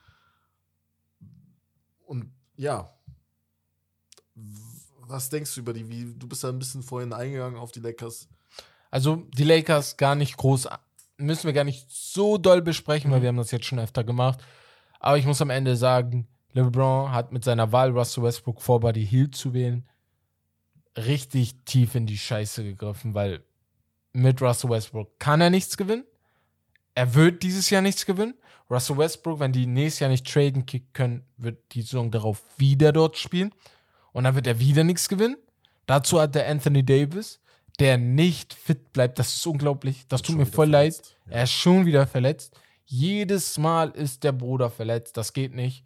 Und ja, was denkst du über die? Wie, du bist da ein bisschen vorhin eingegangen auf die Lakers. Also die Lakers gar nicht groß, müssen wir gar nicht so doll besprechen, weil wir haben das jetzt schon öfter gemacht. Aber ich muss am Ende sagen, LeBron hat mit seiner Wahl, Russell Westbrook vor Buddy Hield zu wählen, richtig tief in die Scheiße gegriffen, weil mit Russell Westbrook kann er nichts gewinnen. Er wird dieses Jahr nichts gewinnen. Russell Westbrook, wenn die nächstes Jahr nicht traden kicken können, wird die Saison darauf wieder dort spielen. Und dann wird er wieder nichts gewinnen. Dazu hat der Anthony Davis, der nicht fit bleibt. Das ist unglaublich. Das tut mir voll leid. ja. Er ist schon wieder verletzt. Jedes Mal ist der Bruder verletzt. Das geht nicht.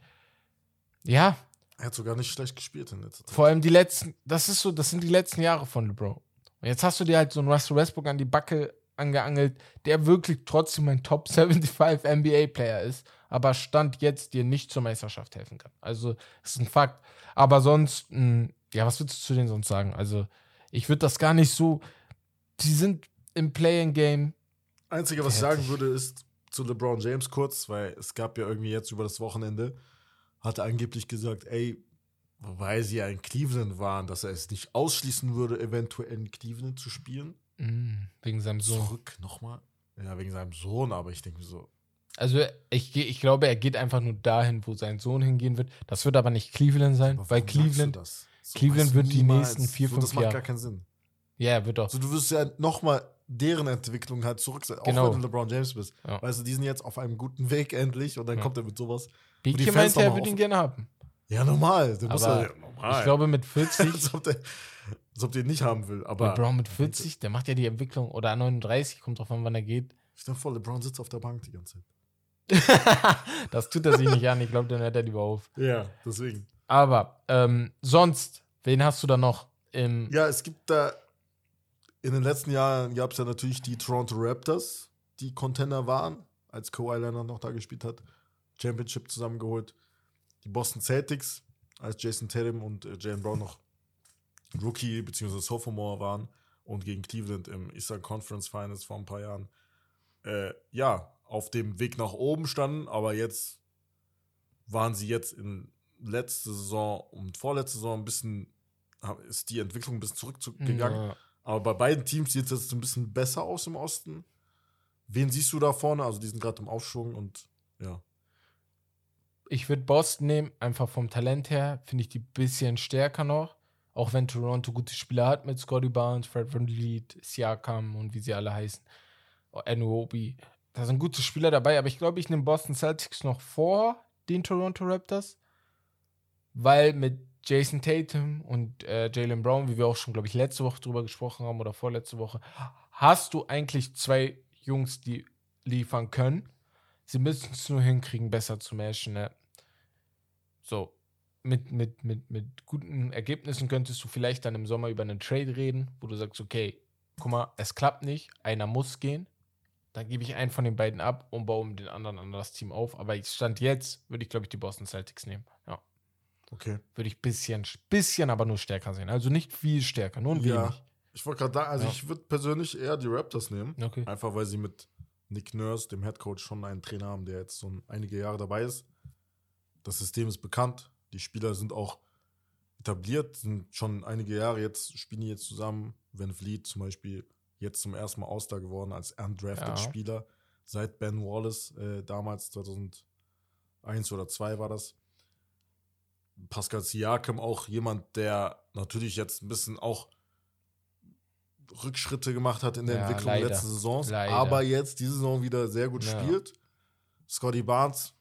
Ja, Er hat sogar nicht schlecht gespielt in letzter Zeit. vor allem die letzten, das ist so, das sind die letzten Jahre von LeBron. Und jetzt hast du dir halt so einen Russell Westbrook an die Backe angeangelt, der wirklich trotzdem ein Top 75 NBA-Player ist, aber Stand jetzt dir nicht zur Meisterschaft helfen kann. Also, ist ein Fakt. Aber sonst, mh, hm, ja, was würdest du zu denen sonst sagen? Also, ich würde das gar nicht so. Die sind im Playing-Game. Einzige, was ich sagen würde, ist zu LeBron James kurz, weil es gab ja irgendwie jetzt über das Wochenende, hat er angeblich gesagt, ey, weil sie ja in Cleveland waren, dass er es nicht ausschließen würde, eventuell in Cleveland zu spielen. Mm, wegen seinem Sohn. Zurück nochmal. Ja, wegen seinem Sohn, aber ich denke so. Also ich, ich glaube, er geht einfach nur dahin, wo sein Sohn hingehen wird. Das wird aber nicht Cleveland sein, weil Cleveland, so, Cleveland wird die nächsten vier, fünf Jahre. Das macht gar keinen Sinn. Ja, wird doch. So, du wirst ja nochmal deren Entwicklung halt zurück sein, genau. auch wenn du LeBron James bist. Ja. Weißt du, die sind jetzt auf einem guten Weg endlich und dann ja. kommt er mit sowas. Biki meinte, er würde ihn gerne haben. Ja, normal. Du musst ja, normal. Ich glaube, mit 40. als, ob der, als ob der ihn nicht haben will. Aber LeBron mit 40, der macht ja die Entwicklung. Oder 39, kommt drauf an, wann er geht. Stell dir vor, LeBron sitzt auf der Bank die ganze Zeit. das tut er sich nicht an. Ich glaube, dann hört er lieber auf. Ja, deswegen. Aber ähm, sonst, wen hast du da noch im. Ja, es gibt da. In den letzten Jahren gab es ja natürlich die Toronto Raptors, die Contender waren, als Kawhi Leonard noch da gespielt hat. Championship zusammengeholt die Boston Celtics, als Jason Tatum und äh, Jalen Brown noch Rookie bzw. Sophomore waren und gegen Cleveland im Eastern Conference Finals vor ein paar Jahren, äh, ja, auf dem Weg nach oben standen, aber jetzt waren sie jetzt in letzte Saison und vorletzte Saison ein bisschen, ist die Entwicklung ein bisschen zurückgegangen. Ja. Aber bei beiden Teams sieht es jetzt ein bisschen besser aus im Osten. Wen siehst du da vorne? Also die sind gerade im Aufschwung und ja ich würde Boston nehmen, einfach vom Talent her, finde ich die ein bisschen stärker noch. Auch wenn Toronto gute Spieler hat mit Scotty Barnes, Fred Van Vliet, Siakam und wie sie alle heißen. Anuobi. Da sind gute Spieler dabei, aber ich glaube, ich nehme Boston Celtics noch vor den Toronto Raptors, weil mit Jason Tatum und äh, Jalen Brown, wie wir auch schon, glaube ich, letzte Woche drüber gesprochen haben oder vorletzte Woche, hast du eigentlich zwei Jungs, die liefern können. Sie müssen es nur hinkriegen, besser zu matchen. Ne? So, mit, mit, mit, mit guten Ergebnissen könntest du vielleicht dann im Sommer über einen Trade reden, wo du sagst, okay, guck mal, es klappt nicht, einer muss gehen. Dann gebe ich einen von den beiden ab und baue den anderen an das Team auf. Aber ich stand jetzt, würde ich, glaube ich, die Boston Celtics nehmen. Ja. Okay. Würde ich bisschen, bisschen, aber nur stärker sehen. Also nicht viel stärker, nur ein ja. wenig. Ich wollte gerade sagen, also ja. ich würde persönlich eher die Raptors nehmen. Okay. Einfach weil sie mit Nick Nurse, dem Headcoach, schon einen Trainer haben, der jetzt so einige Jahre dabei ist. Das System ist bekannt. Die Spieler sind auch etabliert, sind schon einige Jahre jetzt, spielen die jetzt zusammen. Van Vliet zum Beispiel jetzt zum ersten Mal All-Star geworden als undrafted ja. Spieler. Seit Ben Wallace, äh, damals 2001 oder 2002 war das. Pascal Siakam auch jemand, der natürlich jetzt ein bisschen auch Rückschritte gemacht hat in der ja, Entwicklung leider. letzten Saisons, leider. aber jetzt diese Saison wieder sehr gut ja. spielt. Scotty Barnes,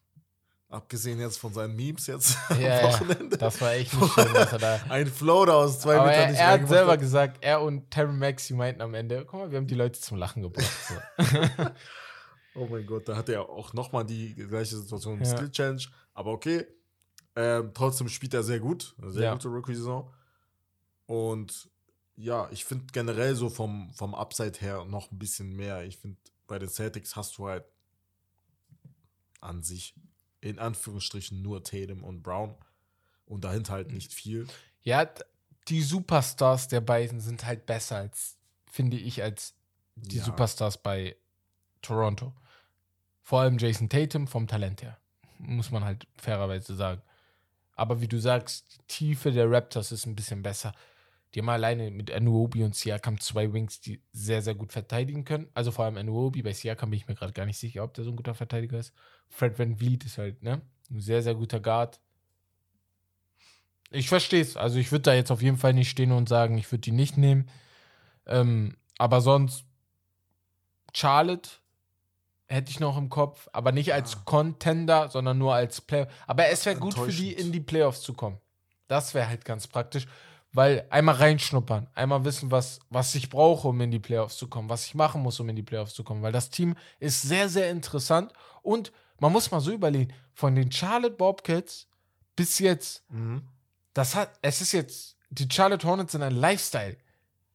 abgesehen jetzt von seinen Memes jetzt ja, am Wochenende. Das war echt nicht schön, was er da. Ein Floater aus zwei aber Metern er, nicht Er hat selber hat. gesagt, er und Terry Maxi meinten am Ende, guck mal, wir haben die Leute zum Lachen gebracht. So. oh mein Gott, da hat er auch nochmal die gleiche Situation im Skill Change. Aber okay, ähm, trotzdem spielt er sehr gut, eine sehr gute Rookie-Saison. Und ja, ich finde generell so vom, vom Upside her noch ein bisschen mehr. Ich finde, bei den Celtics hast du halt an sich in Anführungsstrichen nur Tatum und Brown und dahinter halt nicht viel. Ja, die Superstars der beiden sind halt besser als, finde ich, als die ja. Superstars bei Toronto. Vor allem Jason Tatum vom Talent her. Muss man halt fairerweise sagen. Aber wie du sagst, die Tiefe der Raptors ist ein bisschen besser. Die haben alleine mit Anuobi und Siakam zwei Wings, die sehr, sehr gut verteidigen können. Also vor allem Anuobi, bei Siakam bin ich mir gerade gar nicht sicher, ob der so ein guter Verteidiger ist. Fred Van Vliet ist halt, ne? Ein sehr, sehr guter Guard. Ich verstehe es. Also ich würde da jetzt auf jeden Fall nicht stehen und sagen, ich würde die nicht nehmen. Ähm, aber sonst Charlotte hätte ich noch im Kopf, aber nicht als ja. Contender, sondern nur als Player. Aber es wäre gut für die, in die Playoffs zu kommen. Das wäre halt ganz praktisch. Weil einmal reinschnuppern, einmal wissen, was, was ich brauche, um in die Playoffs zu kommen, was ich machen muss, um in die Playoffs zu kommen. Weil das Team ist sehr, sehr interessant und man muss mal so überlegen, von den Charlotte Bobcats bis jetzt, mhm. das hat, es ist jetzt, die Charlotte Hornets sind ein Lifestyle.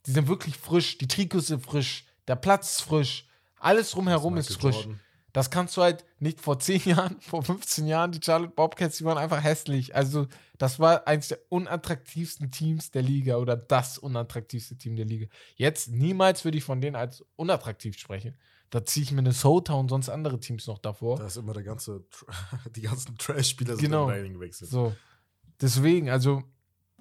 Die sind wirklich frisch, die Trikots sind frisch, der Platz ist frisch, alles drumherum ist Michael frisch. Jordan. Das kannst du halt nicht vor 10 Jahren, vor 15 Jahren, die Charlotte Bobcats, die waren einfach hässlich. Also, das war eins der unattraktivsten Teams der Liga oder das unattraktivste Team der Liga. Jetzt niemals würde ich von denen als unattraktiv sprechen. Da ziehe ich Minnesota und sonst andere Teams noch davor. Da ist immer der ganze, die ganzen Trash-Spieler sind Genau. dahin gewechselt. So. Deswegen, also,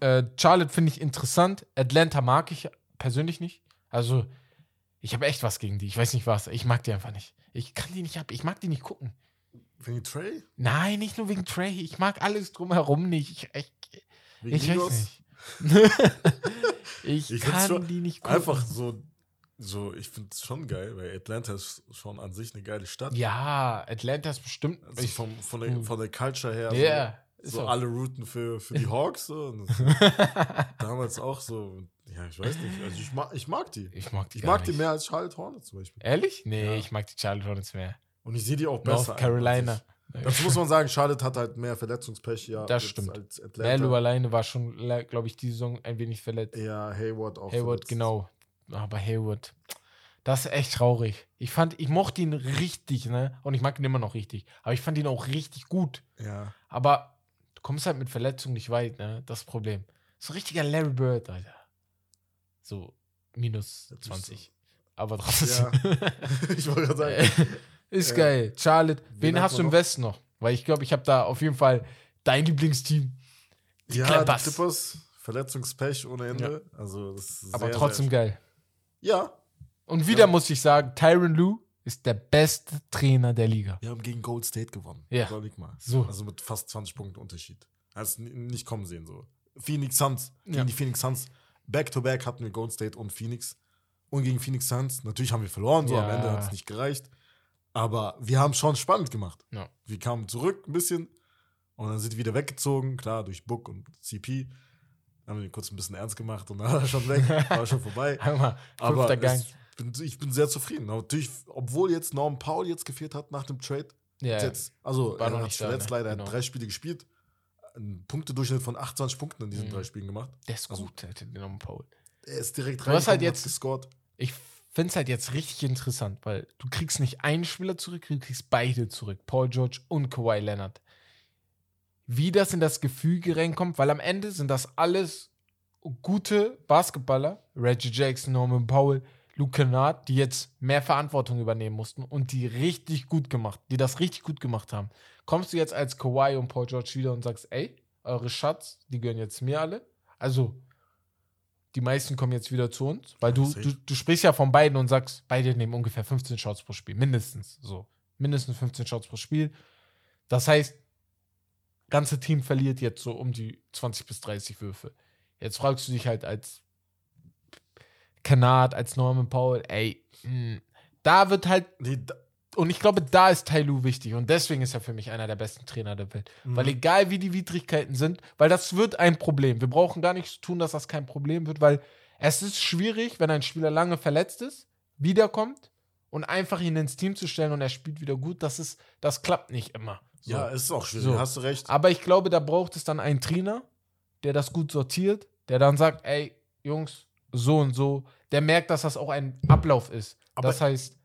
äh, Charlotte finde ich interessant. Atlanta mag ich persönlich nicht. Also, ich habe echt was gegen die. Ich weiß nicht was. Ich mag die einfach nicht. Ich kann die nicht ab. Ich mag die nicht gucken. Wegen Trey? Nein, nicht nur wegen Trey. Ich mag alles drumherum nicht. Ich, ich, Wegen ich weiß nicht. ich, Ich kann schon die nicht gucken. Einfach so, so ich finde es schon geil, weil Atlanta ist schon an sich eine geile Stadt. Ja, Atlanta ist bestimmt. Also ich, vom, von, der, von der Culture her. Ja, So, ist so auch- alle routen für, für die Hawks. So. Damals auch so. Ja, ich weiß nicht. Also ich mag, ich mag die. ich mag die Ich mag die nicht. mehr als Charlotte Hornets zum Beispiel. Ehrlich? Nee, Ja. ich mag die Charlotte Hornets mehr. Und ich sehe die auch besser. North Carolina. Dazu muss man sagen, Charlotte hat halt mehr Verletzungspech ja, Das stimmt. als alleine war schon, glaube ich, die Saison ein wenig verletzt. Ja, Hayward auch. Hayward, verletzt. genau. Aber Hayward, das ist echt traurig. Ich fand, ich mochte ihn richtig, ne? Und ich mag ihn immer noch richtig. Aber ich fand ihn auch richtig gut. Ja. Aber du kommst halt mit Verletzungen nicht weit, ne? Das Problem. So ein richtiger Larry Bird, Alter. So minus Das ist 20. Aber trotzdem. ich wollte gerade sagen. ist Ja. geil. Charlotte, wen, Wen hast du im noch? Westen noch? Weil ich glaube, ich habe da auf jeden Fall dein Lieblingsteam. Die ja, Clippers. die Clippers, Verletzungspech ohne Ende. Also das ist Aber sehr, trotzdem sehr, geil. Ja, Und wieder Ja. muss ich sagen, Tyron Lue ist der beste Trainer der Liga. wir haben gegen Gold State gewonnen. Ja. So. Also mit fast 20 Punkten Unterschied. N- nicht kommen sehen so. Phoenix Suns, gegen Ja. die Phoenix Suns. Back-to-back hatten wir Gold State und Phoenix. Und gegen Phoenix Suns. Natürlich haben wir verloren, so am Ja. Ende hat es nicht gereicht. Aber wir haben schon spannend gemacht. Ja. Wir kamen zurück ein bisschen und dann sind wir wieder weggezogen, klar, durch Book und CP. Haben wir kurz ein bisschen ernst gemacht und dann war er schon weg, war schon vorbei. Einmal Aber Gang. es, bin, ich bin sehr zufrieden. Natürlich, obwohl jetzt Norman Paul jetzt gefehlt hat nach dem Trade. Ja, Jetzt, also, er hat verletzt ne? leider, er Genau. drei Spiele gespielt. Einen Punktedurchschnitt von 28 Punkten in diesen Mhm. drei Spielen gemacht. der ist also- gut, Alter, den Norman Paul. Er ist direkt Du hast halt jetzt- gescored. Ich finde es halt jetzt richtig interessant, weil du kriegst nicht einen Spieler zurück, du kriegst beide zurück. Paul George und Kawhi Leonard. Wie das in das Gefüge reinkommt, weil am Ende sind das alles gute Basketballer. Reggie Jackson, Norman Powell, Luke Kennard, die jetzt mehr Verantwortung übernehmen mussten und die richtig gut gemacht, die das richtig gut gemacht haben. Kommst du jetzt als Kawhi und Paul George wieder und sagst, ey, eure Schatz, die gehören jetzt mir alle? Also, die meisten kommen jetzt wieder zu uns, weil du, du, du sprichst ja von beiden und sagst, beide nehmen ungefähr 15 Shots pro Spiel, mindestens so. Mindestens 15 Shots pro Spiel. Das heißt, ganze Team verliert jetzt so um die 20 bis 30 Würfe. Jetzt fragst du dich halt als Kanat, als Norman Powell, ey, mh, da wird halt, da, und ich glaube, da ist Tai Lu wichtig und deswegen ist er für mich einer der besten Trainer der Welt. Mhm. Weil egal wie die Widrigkeiten sind, weil das wird ein Problem. Wir brauchen gar nichts tun, dass das kein Problem wird, weil es ist schwierig, wenn ein Spieler lange verletzt ist, wiederkommt und einfach ihn ins Team zu stellen und er spielt wieder gut, das ist, das klappt nicht immer. So. ja, ist auch schwierig, So. hast du recht. Aber ich glaube, da braucht es dann einen Trainer, der das gut sortiert, der dann sagt, ey, Jungs, so und so, der merkt, dass das auch ein Ablauf ist. Aber- das heißt,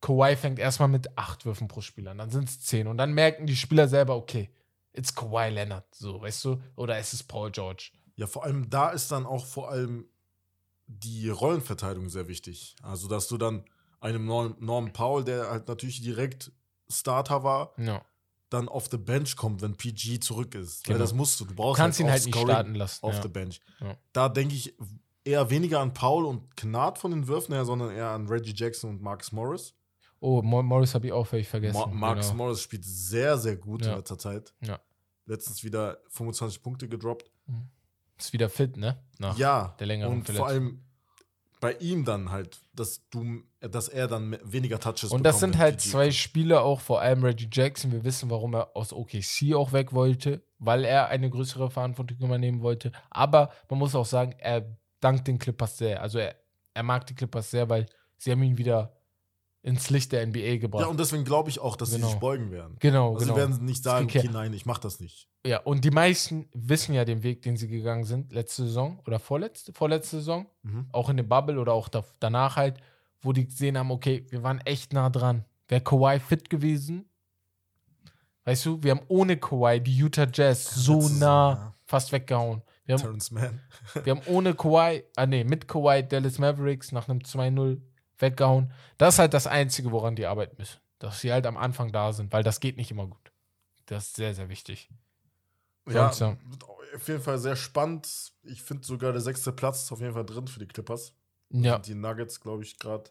Kawhi fängt erstmal mit acht Würfen pro Spieler an, dann sind es zehn. Und dann merken die Spieler selber, okay, it's Kawhi Leonard, so, weißt du? Oder es ist Paul George. Ja, vor allem da ist dann auch vor allem die Rollenverteilung sehr wichtig. Also, dass du dann einem Norm, Norman Powell, der halt natürlich direkt Starter war, Ja. dann auf the bench kommt, wenn PG zurück ist. Weil Genau. das musst du. Du Du brauchst kannst ihn auch halt nicht Scoring starten lassen. auf ja. the bench. Ja. Da denke ich eher weniger an Paul und Knat von den Würfen her, sondern eher an Reggie Jackson und Marcus Morris. Oh, Mo- Morris habe ich auch völlig vergessen. Ma Marcus genau. Morris spielt sehr, sehr gut Ja. in letzter Zeit. Ja. Letztens wieder 25 Punkte gedroppt. Ist wieder fit, ne? Nach ja, der längeren und Verletzung. vor allem bei ihm dann halt, dass du, dass er dann weniger Touches Und das sind halt zwei kommt. Spieler, auch vor allem Reggie Jackson. Wir wissen, warum er aus OKC auch weg wollte, weil er eine größere Verantwortung übernehmen wollte. Aber man muss auch sagen, er dankt den Clippers sehr. Also er, er mag die Clippers sehr, weil sie haben ihn wieder ins Licht der NBA gebracht. Ja, und deswegen glaube ich auch, dass Genau. sie sich beugen werden. genau, Also genau. sie werden nicht sagen, okay, nein, ich mach das nicht. Ja, und die meisten wissen ja den Weg, den sie gegangen sind, letzte Saison oder vorletzte, vorletzte Saison, Mhm. auch in der Bubble oder auch da, danach halt, wo die gesehen haben, okay, wir waren echt nah dran. Wäre Kawhi fit gewesen, weißt du, wir haben ohne Kawhi die Utah Jazz so Saison, nah ja. fast weggehauen. Wir haben, wir haben ohne Kawhi, ah nee, mit Kawhi Dallas Mavericks nach einem 2-0 weggehauen. Das ist halt das Einzige, woran die arbeiten müssen. Dass sie halt am Anfang da sind, weil das geht nicht immer gut. Das ist sehr, sehr wichtig. Ja, Sonst, ja. wird auf jeden Fall sehr spannend. Ich finde sogar der sechste Platz ist auf jeden Fall drin für die Clippers. Ja, Und die Nuggets, glaube ich, gerade.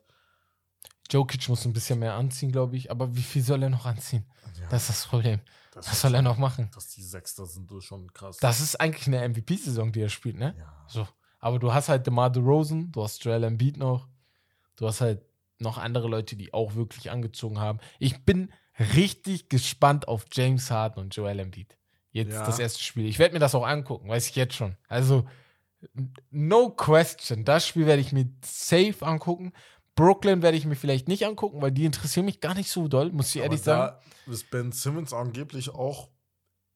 Jokic muss ein bisschen mehr anziehen, glaube ich. Aber wie viel soll er noch anziehen? Ja, Das ist das Problem. das Was soll er schon- noch machen? Dass die Sechster sind, das ist schon krass. Das ist eigentlich eine MVP-Saison, die er spielt, ne? ja. So. Aber du hast halt DeMar DeRozan, du hast Joel Embiid noch. Du hast halt noch andere Leute, die auch wirklich angezogen haben. Ich bin richtig gespannt auf James Harden und Joel Embiid. Jetzt Ja. das erste Spiel. Ich werde mir das auch angucken, weiß ich jetzt schon. Also, no question. Das Spiel werde ich mir safe angucken. Brooklyn werde ich mir vielleicht nicht angucken, weil die interessieren mich gar nicht so doll, muss ich ehrlich sagen. ist Ben Simmons angeblich auch,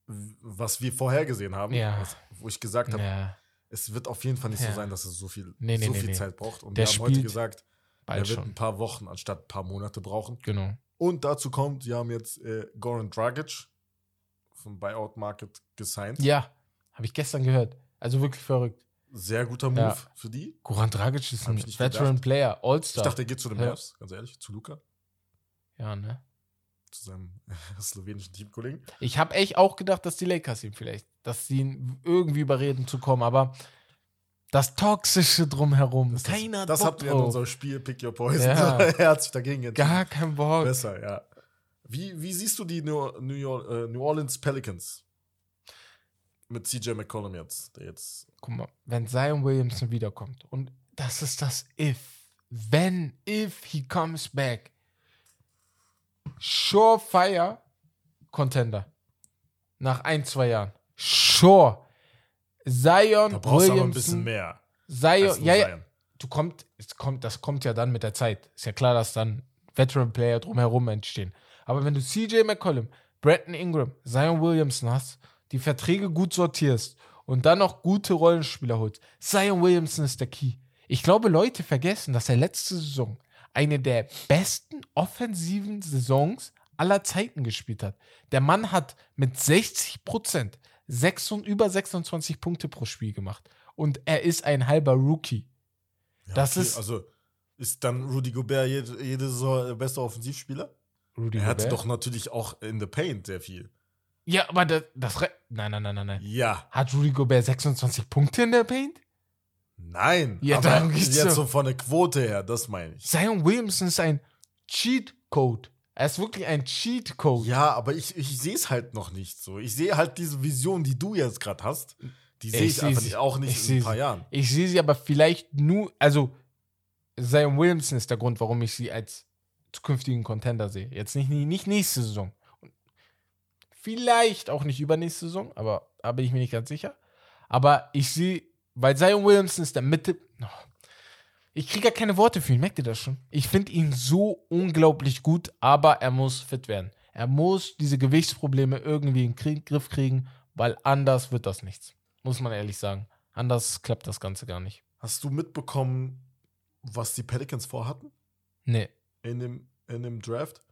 was wir vorhergesehen haben, Ja. was, wo ich gesagt habe, Ja, es wird auf jeden Fall nicht so sein, dass es so viel, Nee, nee, so viel nee. Zeit braucht. Und Der wir haben heute gesagt, bald er wird schon. ein paar Wochen anstatt ein paar Monate brauchen. Genau. Und dazu kommt, wir haben jetzt äh, Goran Dragic vom Buyout Market gesigned. Ja, habe ich gestern gehört. Also wirklich verrückt. Sehr guter Move Ja. für die. Goran Dragic ist Hab ein ich Veteran gedacht. Player, Ich All-Star. dachte, er geht zu den Ja. Mavs, ganz ehrlich, zu Luca, ja, ne? zu seinem slowenischen Teamkollegen. Ich habe echt auch gedacht, dass die Lakers ihn vielleicht, dass sie ihn irgendwie überreden zu kommen, aber das Toxische drumherum, Das, keiner hat das Bock habt ihr in unserem Spiel Pick Your Poison. Ja. er hat sich dagegen entschieden. Gar kein Bock. Besser, ja. Wie, wie siehst du die New, New, äh, New Orleans Pelicans? Mit CJ McCollum jetzt, jetzt. Guck mal, wenn Zion Williamson wiederkommt und das ist das If, wenn, if he comes back, Surefire Contender. Nach ein, zwei Jahren. Sure. Zion Da brauchst du aber ein Williamson. bisschen mehr. Zion, ja, Zion. du kommt, es kommt, das kommt ja dann mit der Zeit. Ist ja klar, dass dann Veteran-Player drumherum entstehen. Aber wenn du CJ McCollum, Brandon Ingram, Zion Williamson hast, die Verträge gut sortierst und dann noch gute Rollenspieler holst, Zion Williamson ist der Key. Ich glaube, Leute vergessen, dass er letzte Saison eine der besten offensiven Saisons aller Zeiten gespielt hat. Der Mann hat mit 60 Prozent über 26 Punkte pro Spiel gemacht. Und er ist ein halber Rookie. Ja, Das ist- Also ist dann Rudy Gobert jede, jede Saison der beste Offensivspieler? Rudy Er hatte Gobert. doch natürlich auch in the Paint sehr viel. Ja, aber das, das Re Nein, nein, nein, nein, nein. Ja, Hat Rudy Gobert 26 Punkte in der Paint? nein. Ja, aber darum geht's jetzt so von der Quote her, das meine ich. Zion Williamson ist ein Cheat Code. Er ist wirklich ein Cheat Code. Ja, aber ich, ich sehe es halt noch nicht so. Ich sehe halt diese Vision, die du jetzt gerade hast, die sehe ich, seh einfach sie. nicht, auch Ich nicht in ein paar sie. Jahren. Ich sehe sie aber vielleicht nur, also Zion Williamson ist der Grund, warum ich sie als zukünftigen Contender sehe. Jetzt nicht, nicht nächste Saison. Vielleicht auch nicht übernächste Saison, aber da bin ich mir nicht ganz sicher. Aber ich sehe, weil Zion Williamson ist der Mitte. Oh, ich kriege gar keine Worte für ihn, merkt ihr das schon? Ich finde ihn so unglaublich gut, aber er muss fit werden. Er muss diese Gewichtsprobleme irgendwie in den Griff kriegen, weil anders wird das nichts. Muss man ehrlich sagen. Anders klappt das Ganze gar nicht. Hast du mitbekommen, was die Pelicans vorhatten Nee. in dem, in dem Draft?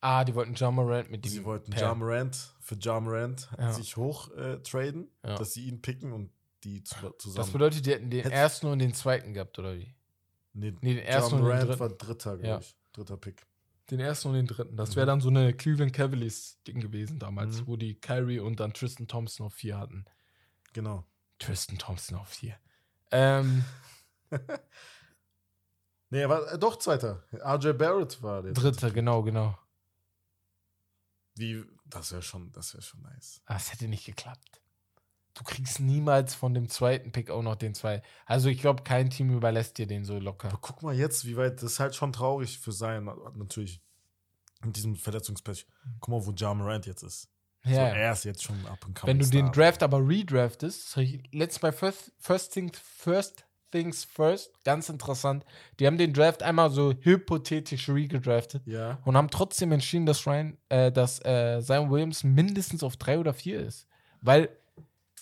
Ah, die wollten John Morant mit Sie ihm. wollten pairen. Ja Morant für Ja Morant Ja. sich hoch äh, traden, Ja. dass sie ihn picken und die zu, zusammen. Das bedeutet, die hätten den Hätt- ersten und den zweiten gehabt, oder wie? Nee, Nee, den ersten und den dritten. war dritter, glaube Ja. ich. Dritter Pick. Den ersten und den dritten. Das Mhm. wäre dann so eine Cleveland Cavaliers-Ding gewesen damals, Mhm. wo die Kyrie und dann Tristan Thompson auf vier hatten. Genau. Tristan Thompson auf vier. Ähm, Nee, er war äh, doch Zweiter. RJ Barrett war der. dritter, genau, genau. Wie, das wäre schon, das wäre schon nice. Ah, es hätte nicht geklappt. Du kriegst niemals von dem zweiten Pick auch noch den zweiten. Also ich glaube, kein Team überlässt dir den so locker. Aber guck mal jetzt, wie weit, das ist halt schon traurig für sein, natürlich. In diesem Verletzungspech. Guck mal, wo Ja Morant jetzt ist. So, Ja, ja. er ist jetzt schon ab und Wenn du den Draft aber redraftest, letztes bei First, First, Things, First things first, ganz interessant. Die haben den Draft einmal so hypothetisch regedraftet Ja. und haben trotzdem entschieden, dass Ryan, äh, dass äh, Zion Williams mindestens auf drei oder vier ist. Weil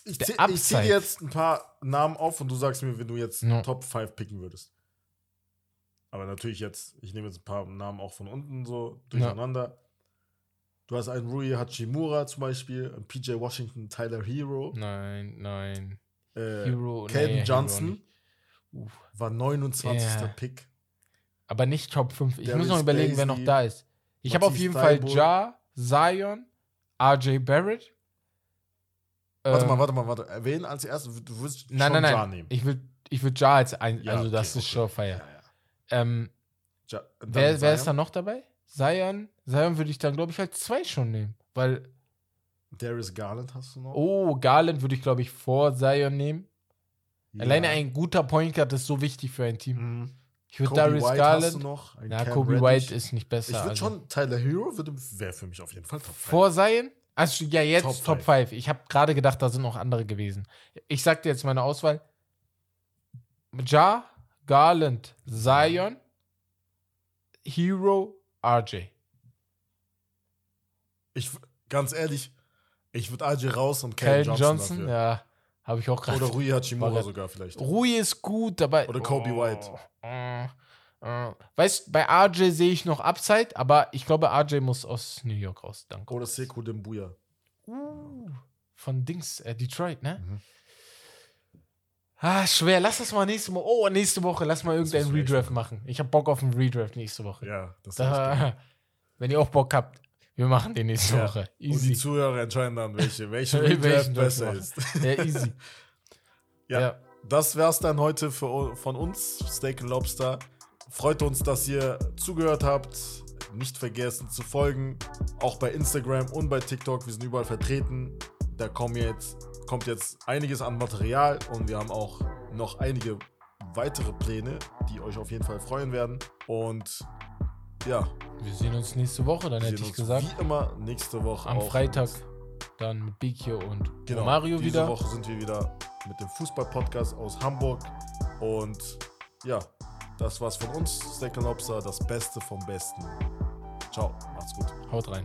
Ich Der zäh- ich zähle jetzt ein paar Namen auf und du sagst mir, wenn du jetzt Ja. Top 5 picken würdest. Aber natürlich jetzt, ich nehme jetzt ein paar Namen auch von unten so durcheinander. Du hast einen Rui Hachimura zum Beispiel, einen PJ Washington, Tyler Hero, nein, nein. äh, Hero, Caden nee, Hero Johnson. Uff. war 29. Ja. Pick. Aber nicht Top 5. Ich Darius muss noch überlegen, wer noch da ist. Ich habe auf jeden Fall Thybulle. Ja, Zion, RJ Barrett. Warte äh, mal, warte mal, warte. Wen als erstes? Du wirst Nein, schon nein, Ja nein. nehmen. Ich würde ich würd Ja als ein, Ja, also okay, das ist okay. Surefire. Ja, ja. Ähm, Ja, wer, wer ist da noch dabei? Zion. Zion würde ich dann, glaube ich, als zwei schon nehmen. Weil, Darius Garland hast du noch? oh, Garland würde ich, glaube ich, vor Zion nehmen. Alleine ein guter Point Guard ist so wichtig für ein Team. Mhm. Ich würde Darius White hast Garland. du noch. Ja, Cam Kobe Reddish. White ist nicht besser. Ich würde also. schon, Tyler Hero wäre für mich auf jeden Fall Top 5. Vor Zion? Also ja, jetzt Top Top 5. Ich habe gerade gedacht, da sind noch andere gewesen. Ich sag dir jetzt meine Auswahl. Ja, Garland, Zion, Hero, RJ. Ich, ganz ehrlich, ich würde RJ raus und Cal Johnson, Johnson, dafür. ja, habe ich auch gerade. Oder Rui Hachimura sogar vielleicht. Rui ist gut, aber. Oder Kobe White. Äh, äh, weißt bei RJ sehe ich noch Upside, aber ich glaube, RJ muss aus New York raus. Danke. Oder Sekou Dembuya. Uh, von Dings, äh, Detroit, ne? Mhm. Ah, schwer. Lass das mal nächste Woche. Oh, nächste Woche. Lass mal irgendeinen Redraft machen. Ich habe Bock auf einen Redraft nächste Woche. Ja, das. Da, wenn ihr auch Bock habt, wir machen den nächste Ja. Woche. Und die Easy. Zuhörer entscheiden dann, welche, welche Redraft Draft besser ist. Ja, easy. Ja. ja. Das wär's dann heute für, von uns, Steak Lobster. Freut uns, dass ihr zugehört habt. Nicht vergessen zu folgen, auch bei Instagram und bei TikTok. Wir sind überall vertreten. Da kommen jetzt, kommt jetzt einiges an Material und wir haben auch noch einige weitere Pläne, die euch auf jeden Fall freuen werden. Und ja, Wir sehen uns nächste Woche, dann hätte ich gesagt. wie immer nächste Woche Am. Freitag dann mit Bikio und Genau, Mario diese wieder. Woche sind wir wieder mit dem Fußball-Podcast aus Hamburg. Und ja, das war's von uns, Steak Lobster, das Beste vom Besten. Ciao, macht's gut. Haut rein.